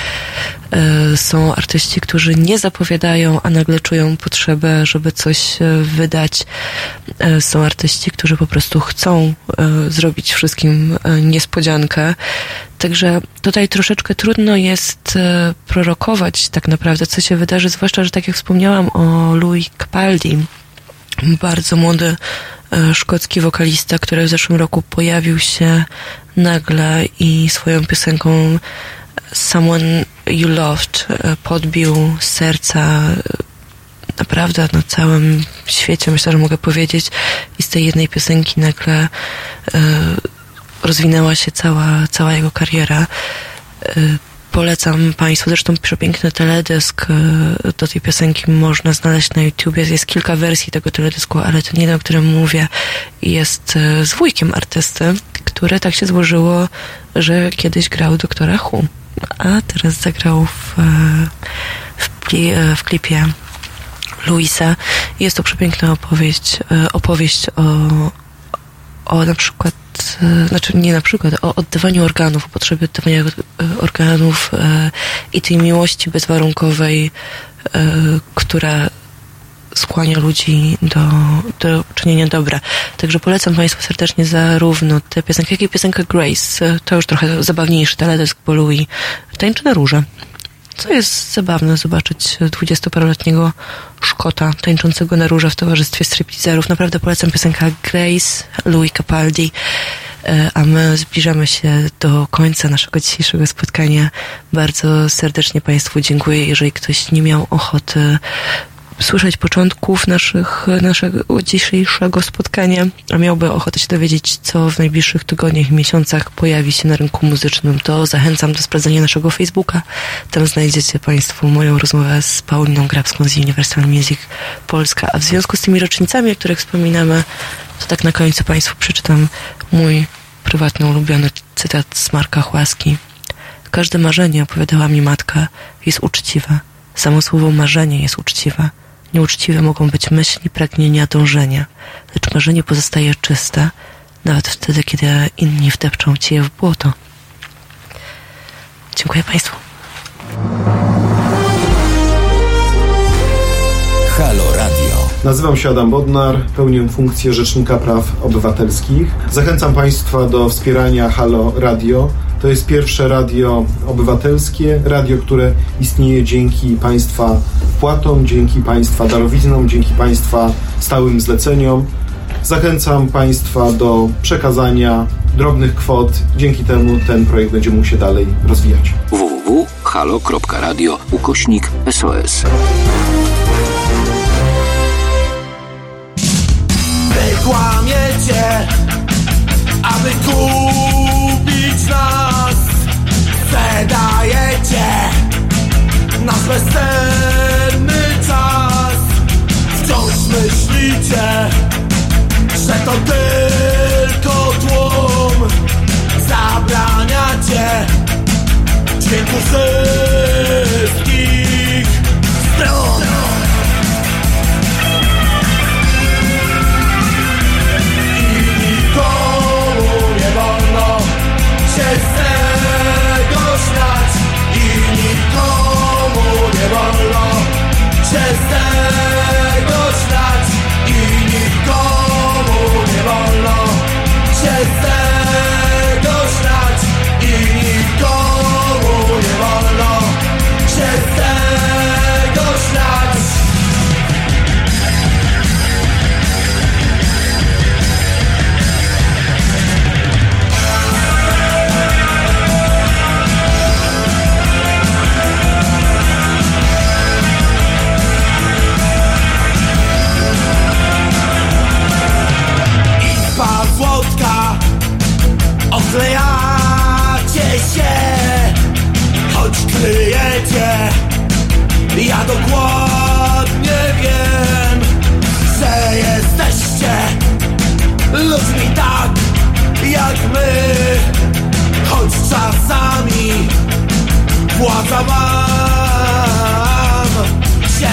E, Są artyści, którzy nie zapowiadają, a nagle czują potrzebę, żeby coś e, wydać. Są artyści, którzy po prostu chcą zrobić wszystkim niespodziankę. Także tutaj troszeczkę trudno jest prorokować tak naprawdę, co się wydarzy, zwłaszcza, że tak jak wspomniałam o Louis Capaldi, bardzo młody szkocki wokalista, który w zeszłym roku pojawił się nagle i swoją piosenką Someone You Loved e, podbił serca e, naprawdę na całym świecie, myślę, że mogę powiedzieć. I z tej jednej piosenki nagle e, rozwinęła się cała, cała jego kariera. Polecam Państwu, zresztą przepiękny teledysk e, do tej piosenki można znaleźć na YouTubie. Jest kilka wersji tego teledysku, ale ten jeden, o którym mówię, jest e, z wujkiem artysty, które tak się złożyło, że kiedyś grał doktora Hu, a teraz zagrał w, e, w, w klipie Luisa. Jest to przepiękna opowieść, opowieść o, o na przykład, znaczy nie na przykład, o oddawaniu organów, o potrzebie oddawania e, organów e, i tej miłości bezwarunkowej, e, która skłania ludzi do, do czynienia dobra. Także polecam Państwu serdecznie zarówno tę piosenkę, jak i piosenkę Grace. E, To już trochę zabawniejszy teledysk, bo Louis tańczy na róże. Co jest zabawne zobaczyć dwudziestoparoletniego Szkota tańczącego na róże w towarzystwie stripteaserów. Naprawdę polecam piosenka Grace, Louis Capaldi. E, A my zbliżamy się do końca naszego dzisiejszego spotkania. Bardzo serdecznie Państwu dziękuję. Jeżeli ktoś nie miał ochoty słyszeć początków naszych, naszego dzisiejszego spotkania, a miałby ochotę się dowiedzieć, co w najbliższych tygodniach i miesiącach pojawi się na rynku muzycznym, to zachęcam do sprawdzenia naszego Facebooka. Tam znajdziecie Państwo moją rozmowę z Pauliną Grabską z Universal Music Polska. A w związku z tymi rocznicami, o których wspominamy, to tak na końcu Państwu przeczytam mój prywatny ulubiony cytat z Marka Chłaski. Każde marzenie, opowiadała mi matka, jest uczciwe. Samo słowo marzenie jest uczciwe. Nieuczciwe mogą być myśli, pragnienia, dążenia, lecz marzenie pozostaje czyste, nawet wtedy, kiedy inni wdepczą ci je w błoto. Dziękuję Państwu. Halo Radio. Nazywam się Adam Bodnar, pełnię funkcję Rzecznika Praw Obywatelskich. Zachęcam Państwa do wspierania Halo Radio. To jest pierwsze radio obywatelskie, radio, które istnieje dzięki Państwa wpłatom, dzięki Państwa darowiznom, dzięki Państwa stałym zleceniom. Zachęcam Państwa do przekazania drobnych kwot. Dzięki temu ten projekt będzie mógł się dalej rozwijać. www.halo.radio ukośnik SOS. Wy kłamiecie, aby kupić nas dajecie na bezsenny czas. Wciąż myślicie, że to tylko tłum Zabraniacie dźwięku synu time dokładnie wiem Że jesteście ludźmi tak jak my. Choć czasami władza wam się